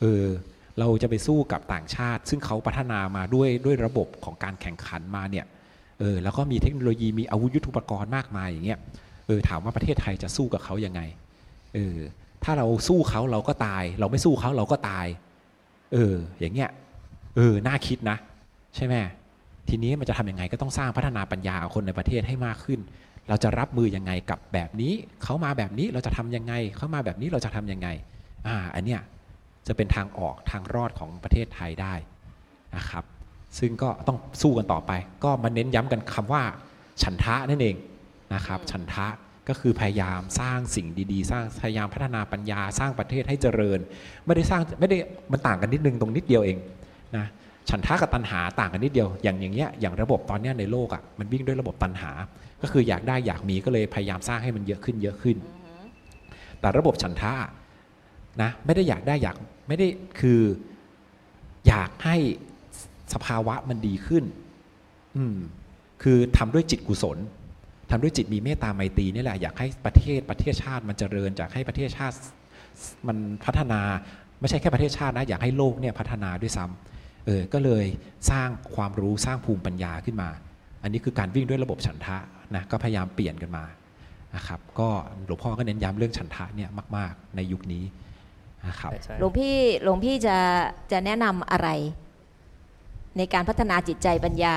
เออ เราจะไปสู้กับต่างชาติ ซึ่งเขาพัฒนามาด้วยด้วยระบบของการแข่งขันมาเนี่ยเออแล้วก็มีเทคโนโลยีมีอาวุธยุทโธปกรณ์มากมายอย่างเงี้ยเออถามว่าประเทศไทยจะสู้กับเขายังไงเออถ้าเราสู้เขาเราก็ตาย เราไม่สู้เขาเราก็ตาย เออ อย่างเงี้ยเออน่าคิดนะ ใช่ไหมทีนี้มันจะทำยังไงก็ต้องสร้างพัฒนาปัญญาคนในประเทศให้มากขึ้น เราจะรับมือยังไงกับแบบนี้เขามาแบบนี้เราจะทํำยังไงเขามาแบบนี้เราจะทํำยังไง อ่าอันเนี้ย จะเป็นทางออกทางรอดของประเทศไทยได้นะครับ ซึ่งก็ต้องสู้กันต่อไป ก็มาเน้นย้ำกันคำว่า ฉันทะนั่นเองนะครับ ฉันทะก็คือพยายามสร้างสิ่งดีๆ สร้างพยายามพัฒนาปัญญาสร้างประเทศให้เจริญ ไม่ได้สร้างไม่ได้มันต่างกันนิดนึงตรงนิดเดียวเองนะฉันท่ากับตัณหาต่างกันนิดเดียว อย่างอย่างเงี้ยอย่างระบบตอนเนี้ยในโลกอะ่ะมันวิ่งด้วยระบบตัณหา ก็คืออยากได้อยากมีก็เลยพยายามสร้างให้มันเยอะขึ้นเยอะขึ้น แต่ระบบฉันท่า นะไม่ได้อยากได้อยากไม่ได้คืออยากให้สภาวะมันดีขึ้น อืมคือทำด้วยจิตกุศลทำด้วยจิตมีเมตตาไมตรีนี่แหละอยากให้ประเทศประเทศชาติมันเจริญอยากให้ประเทศชาติมันพัฒนาไม่ใช่แค่ประเทศชาตินะอยากให้โลกเนี่ยพัฒนาด้วยซ้ำเออก็เลยสร้างความรู้สร้างภูมิปัญญาขึ้นมา อันนี้คือการวิ่งด้วยระบบฉันทะนะก็พยายามเปลี่ยนกันมานะครับก็หลวงพ่อก็เน้นย้ำเรื่องฉันทะเนี่ยมาก ๆ ในยุคนี้ นะครับหลวงพี่หลวงพี่จะจะแนะนำอะไร ในการพัฒนาจิตใจปัญญา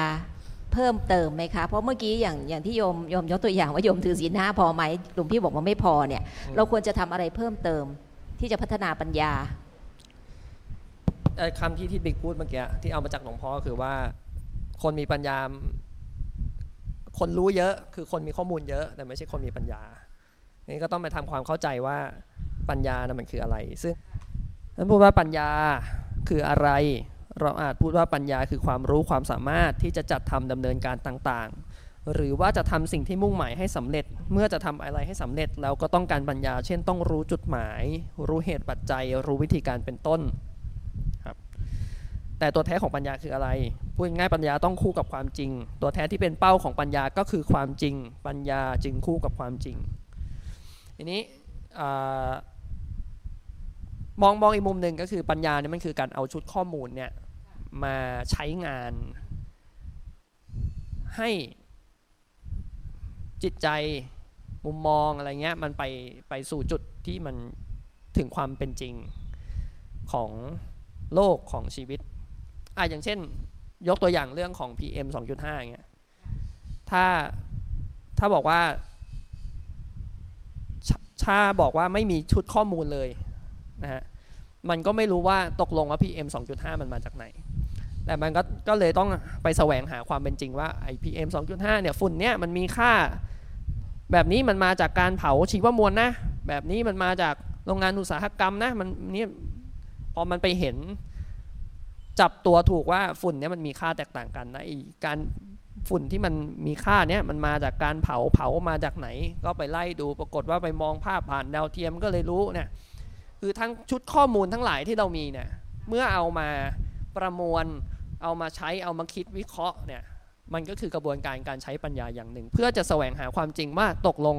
เพิ่มเติมไหมคะ เพราะเมื่อกี้อย่างอย่างที่โยมโยมยกตัวอย่างว่าโยมถือศีลห้าพอไหมหลวงพี่บอกว่าไม่พอเนี่ย เราควรจะทำอะไรเพิ่มเติมที่จะพัฒนาปัญญาคำที่ที่บิ๊กพูดเมื่อกี้ที่เอามาจากหลวงพ่อคือว่า คนมีปัญญา คนรู้เยอะ คือคนมีข้อมูลเยอะ แต่ไม่ใช่คนมีปัญญา นี่ก็ต้องไปทำความเข้าใจว่าปัญญานะมันคืออะไร ซึ่งนั้นพูดว่าปัญญาคืออะไร เราอาจพูดว่าปัญญาคือความรู้ความสามารถที่จะจัดทำดำเนินการต่างๆ หรือว่าจะทำสิ่งที่มุ่งหมายให้สำเร็จ เมื่อจะทำอะไรให้สำเร็จแล้วก็ต้องการปัญญา เช่นต้องรู้จุดหมาย รู้เหตุปัจจัย รู้วิธีการเป็นต้นครับแต่ตัวแท้ของปัญญาคืออะไร พูดง่ายปัญญาต้องคู่กับความจริง ตัวแท้ที่เป็นเป้าของปัญญาก็คือความจริง ปัญญาจึงคู่กับความจริง ทีนี้มองมองอีกมุมหนึ่งก็คือปัญญาเนี่ยมันคือการเอาชุดข้อมูลเนี่ยมาใช้งานให้จิตใจมุมมองอะไรเงี้ยมันไปไปสู่จุดที่มันถึงความเป็นจริงของโลกของชีวิตอะอย่างเช่น ยกตัวอย่างเรื่องของ PM 2.5เงี้ยถ้าถ้าบอกว่า ถ้าบอกว่าไม่มีชุดข้อมูลเลยนะฮะมันก็ไม่รู้ว่าตกลงว่า PM 2.5 มันมาจากไหน แต่มันก็ก็เลยต้องไปแสวงหาความเป็นจริงว่าไอพีเอ็มสองจุดห้าเนี่ยฝุ่นเนี่ยมันมีค่า แบบนี้มันมาจากการเผาชีวมวลนะ แบบนี้มันมาจากโรงงานอุตสาหกรรมนะมันนี่พอมันไปเห็นจับตัวถูกว่าฝุ่นเนี่ยมันมีค่าแตกต่างกันนะไอการ ฝุ่นที่มันมีค่าเนี้ยมันมาจากการเผาเผามาจากไหน ก็ไปไล่ดูปรากฏว่าไปมองภาพผ่านดาวเทียมก็เลยรู้เนี่ยคือทั้งชุดข้อมูลทั้งหลายที่เรามีเนี่ยเมื่อเอามาประมวลเอามาใช้เอามาคิดวิเคราะห์เนี่ยมันก็คือกระบวนการการใช้ปัญญาอย่างหนึ่ง เพื่อจะแสวงหาความจริงว่าตกลง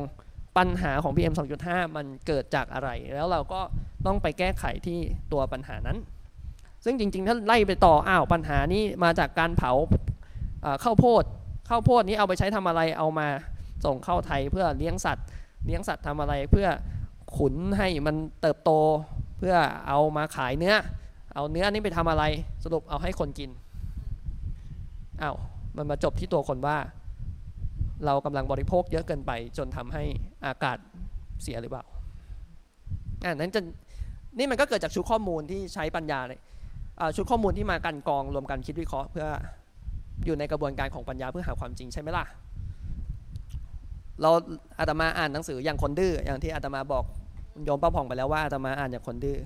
ปัญหาของ PM 2.5 มันเกิดจากอะไร แล้วเราก็ต้องไปแก้ไขที่ตัวปัญหานั้น ซึ่งจริงๆ ถ้าไล่ไปต่ออ้าวปัญหานี้มาจากการเผา ข้าวโพดข้าวโพดนี้เอาไปใช้ทำอะไรเอามาส่งเข้าไทยเพื่อเลี้ยงสัตว์ เลี้ยงสัตว์ทำอะไรเพื่อขุนให้มันเติบโตเพื่อเอามาขายเนื้อ เอาเนื้อนี้ไปทำอะไรสรุปเอาให้คนกินอา้าวมันมาจบที่ตัวคนว่า เรากำลังบริโภคเยอะเกินไปจนทำให้อากาศเสียหรือเปล่าอ่านั้นจะนี่มันก็เกิดจากชุดข้อมูลที่ใช้ปัญญาเลยชุดข้อมูลที่มากันกองรวมกันคิดวิเคราะห์เพื่อ อยู่ในกระบวนการของปัญญาเพื่อหาความจริงใช่ไหมล่ะ เราอาตมาอ่านหนังสืออย่างคนดื้ออย่างที่อาตมาบอกโยมป้าผ่องไปแล้วว่าอาตมาอ่านอย่างคนดื้อ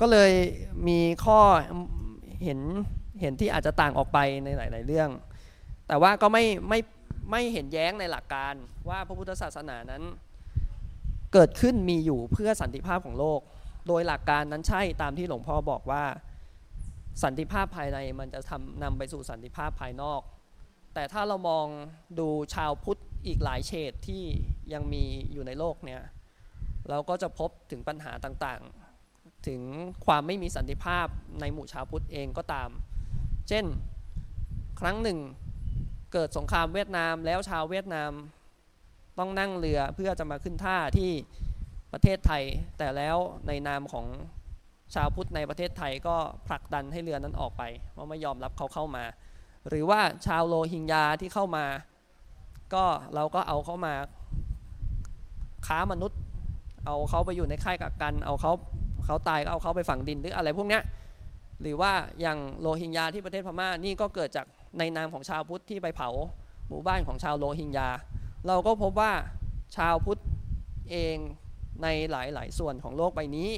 ก็เลยมีข้อเห็นเห็นที่อาจจะต่างออกไปในหลาย ๆ เรื่อง แต่ว่าก็ไม่ไม่ไม่เห็นแย้งในหลักการว่าพระพุทธศาสนานั้น เกิดขึ้นมีอยู่เพื่อสันติภาพของโลก โดยหลักการนั้นใช่ตามที่หลวงพ่อบอกว่า สันติภาพภายในมันจะทำนำไปสู่สันติภาพภายนอก แต่ถ้าเรามองดูชาวพุทธอีกหลายเฉดที่ยังมีอยู่ในโลกเนี่ยเราก็จะพบถึงปัญหาต่างๆ ถึงความไม่มีสันติภาพในหมู่ชาวพุทธเองก็ตาม เช่น ครั้งหนึ่งเกิดสงครามเวียดนามแล้วชาวเวียดนามต้องนั่งเรือเพื่อจะมาขึ้นท่าที่ประเทศไทย แต่แล้วในนามของ ชาวพุทธในประเทศไทยก็ผลักดันให้เรือนั้นออกไปเพราะไม่ยอมรับเขาเข้ามา หรือว่าชาวโลหิงญาที่เข้ามา ก็เราก็เอาเขามาค้ามนุษย์ เอาเขาไปอยู่ในค่ายกักกัน เอาเขาเขาตายก็เอาเขาไปฝังดินหรืออะไรพวกนี้หรือว่าอย่างโลหิงญาที่ประเทศพม่านี่ก็เกิดจากในนามของชาวพุทธที่ไปเผาหมู่บ้านของชาวโลหิงญา เราก็พบว่าชาวพุทธเองในหลาย ๆ ส่วนของโลกใบนี้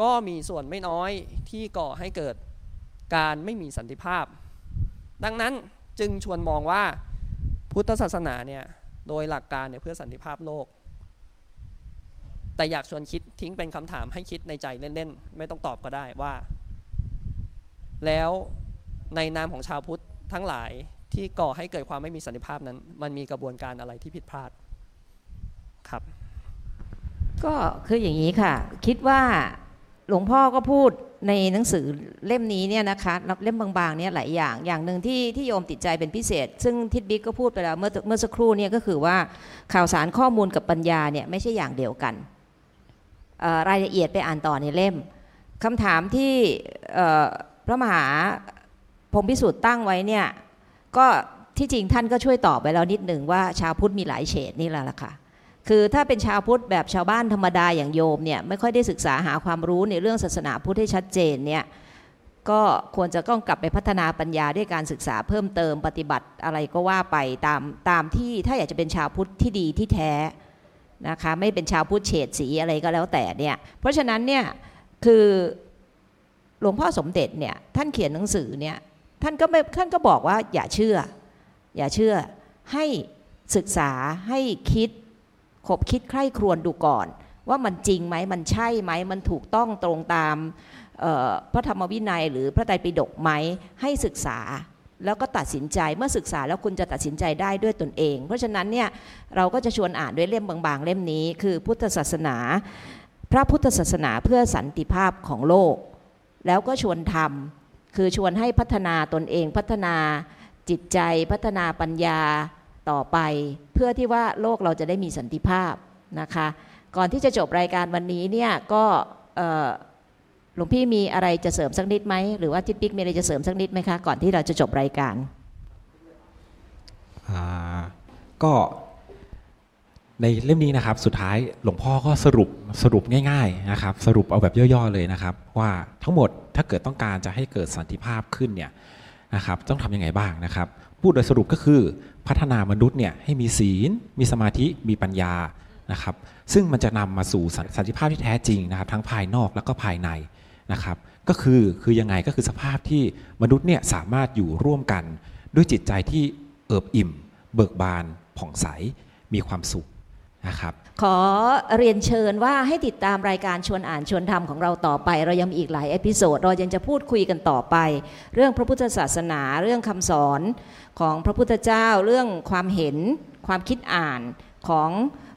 ก็มีส่วนไม่น้อยที่ก่อให้เกิดการไม่มีสันติภาพ ดังนั้นจึงชวนมองว่าพุทธศาสนาเนี่ยโดยหลักการเนี่ยเพื่อสันติภาพโลก แต่อยากชวนคิดทิ้งเป็นคำถามให้คิดในใจเล่นๆ ไม่ต้องตอบก็ได้ว่า แล้วในนามของชาวพุทธทั้งหลายที่ก่อให้เกิดความไม่มีสันติภาพนั้น มันมีกระบวนการอะไรที่ผิดพลาดครับ ก็คืออย่างนี้ค่ะ คิดว่า หลวงพ่อก็พูดในหนังสือเล่มนี้เนี่ยนะคะเล่มบางๆเนี่ยหลายอย่างอย่างหนึ่งที่ที่โยมติดใจเป็นพิเศษ ซึ่งทิดบิ๊กก็พูดไปแล้วเมื่อเมื่อสักครู่เนี่ยก็คือว่าข่าวสารข้อมูลกับปัญญาเนี่ยไม่ใช่อย่างเดียวกันรายละเอียดไปอ่านต่อในเล่มคำถามที่พระมหาพรมพิสูจน์ตั้งไว้เนี่ยก็ที่จริงท่านก็ช่วยตอบไปแล้วนิดหนึ่งว่าชาวพุทธมีหลายเฉดนี่แหละค่ะ คือถ้าเป็นชาวพุทธแบบชาวบ้านธรรมดาอย่างโยมเนี่ยไม่ค่อยได้ศึกษาหาความรู้ในเรื่องศาสนาพุทธให้ชัดเจนเนี่ยก็ควรจะต้องกลับไปพัฒนาปัญญาด้วยการศึกษาเพิ่มเติมปฏิบัติอะไรก็ว่าไปตามตามที่ถ้าอยากจะเป็นชาวพุทธที่ดีที่แท้นะคะไม่เป็นชาวพุทธเฉดสีอะไรก็แล้วแต่เนี่ยเพราะฉะนั้นเนี่ยคือหลวงพ่อสมเด็จเนี่ยท่านเขียนหนังสือเนี่ยท่านก็ไม่ท่านก็บอกว่าอย่าเชื่อ อย่าเชื่อให้ศึกษาให้คิด คบคิดใคร่ครวญดูก่อน ว่ามันจริงไหมมันใช่ไหมมันถูกต้องตรงตามพระธรรมวินัย หรือพระไตรปิฎกไหมให้ศึกษาแล้วก็ตัดสินใจเมื่อศึกษาแล้วคุณจะตัดสินใจได้ด้วยตนเอง เพราะฉะนั้นเนี่ยเราก็จะชวนอ่านด้วยเล่มบางๆ เล่มนี้ คือพุทธศาสนา พระพุทธศาสนาเพื่อสันติภาพของโลก แล้วก็ชวนทำคือชวนให้พัฒนาตนเองพัฒนาจิตใจพัฒนาปัญญา ต่อไป เพื่อที่ว่าโลกเราจะได้มีสันติภาพนะคะ ก่อนที่จะจบรายการวันนี้เนี่ยก็หลวงพี่มีอะไรจะเสริมสักนิดไหมหรือว่าทิดปิ๊กมีอะไรจะเสริมสักนิดไหมคะก่อนที่เราจะจบรายการก็ในเล่มนี้นะครับสุดท้ายหลวงพ่อก็สรุปสรุปง่ายๆนะครับสรุปเอาแบบย่อๆเลยนะครับ ว่าทั้งหมดถ้าเกิดต้องการจะให้เกิดสันติภาพขึ้นเนี่ยนะครับต้องทำยังไงบ้างนะครับ พูดโดยสรุปก็คือพัฒนามนุษย์เนี่ยให้มีศีล มีสมาธิมีปัญญานะครับซึ่งมันจะนำมาสู่สันติภาพที่แท้จริงนะครับทั้งภายนอกแล้วก็ภายในนะครับก็คือคือยังไงก็คือสภาพที่มนุษย์เนี่ยสามารถอยู่ร่วมกันด้วยจิตใจที่เอิบอิ่ม เบิกบานผ่องใสมีความสุขนะครับ ขอเรียนเชิญว่าให้ติดตามรายการชวนอ่านชวนทำของเราต่อไป เรายังมีอีกหลาย episode เรายังจะพูดคุยกันต่อไป เรื่องพระพุทธศาสนาเรื่องคำสอนของพระพุทธเจ้าเรื่องความเห็นความคิดอ่านของ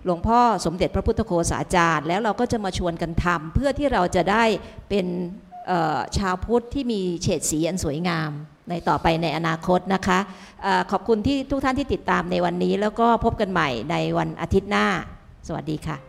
หลวงพ่อสมเด็จพระพุทธโฆษาจารย์ แล้วเราก็จะมาชวนกันทำเพื่อที่เราจะได้เป็นชาวพุทธที่มีเฉดสีอันสวยงามในต่อไปในอนาคตนะคะออขอบคุณที่ทุกท่านที่ติดตามในวันนี้ แล้วก็พบกันใหม่ในวันอาทิตย์หน้า สวัสดีค่ะ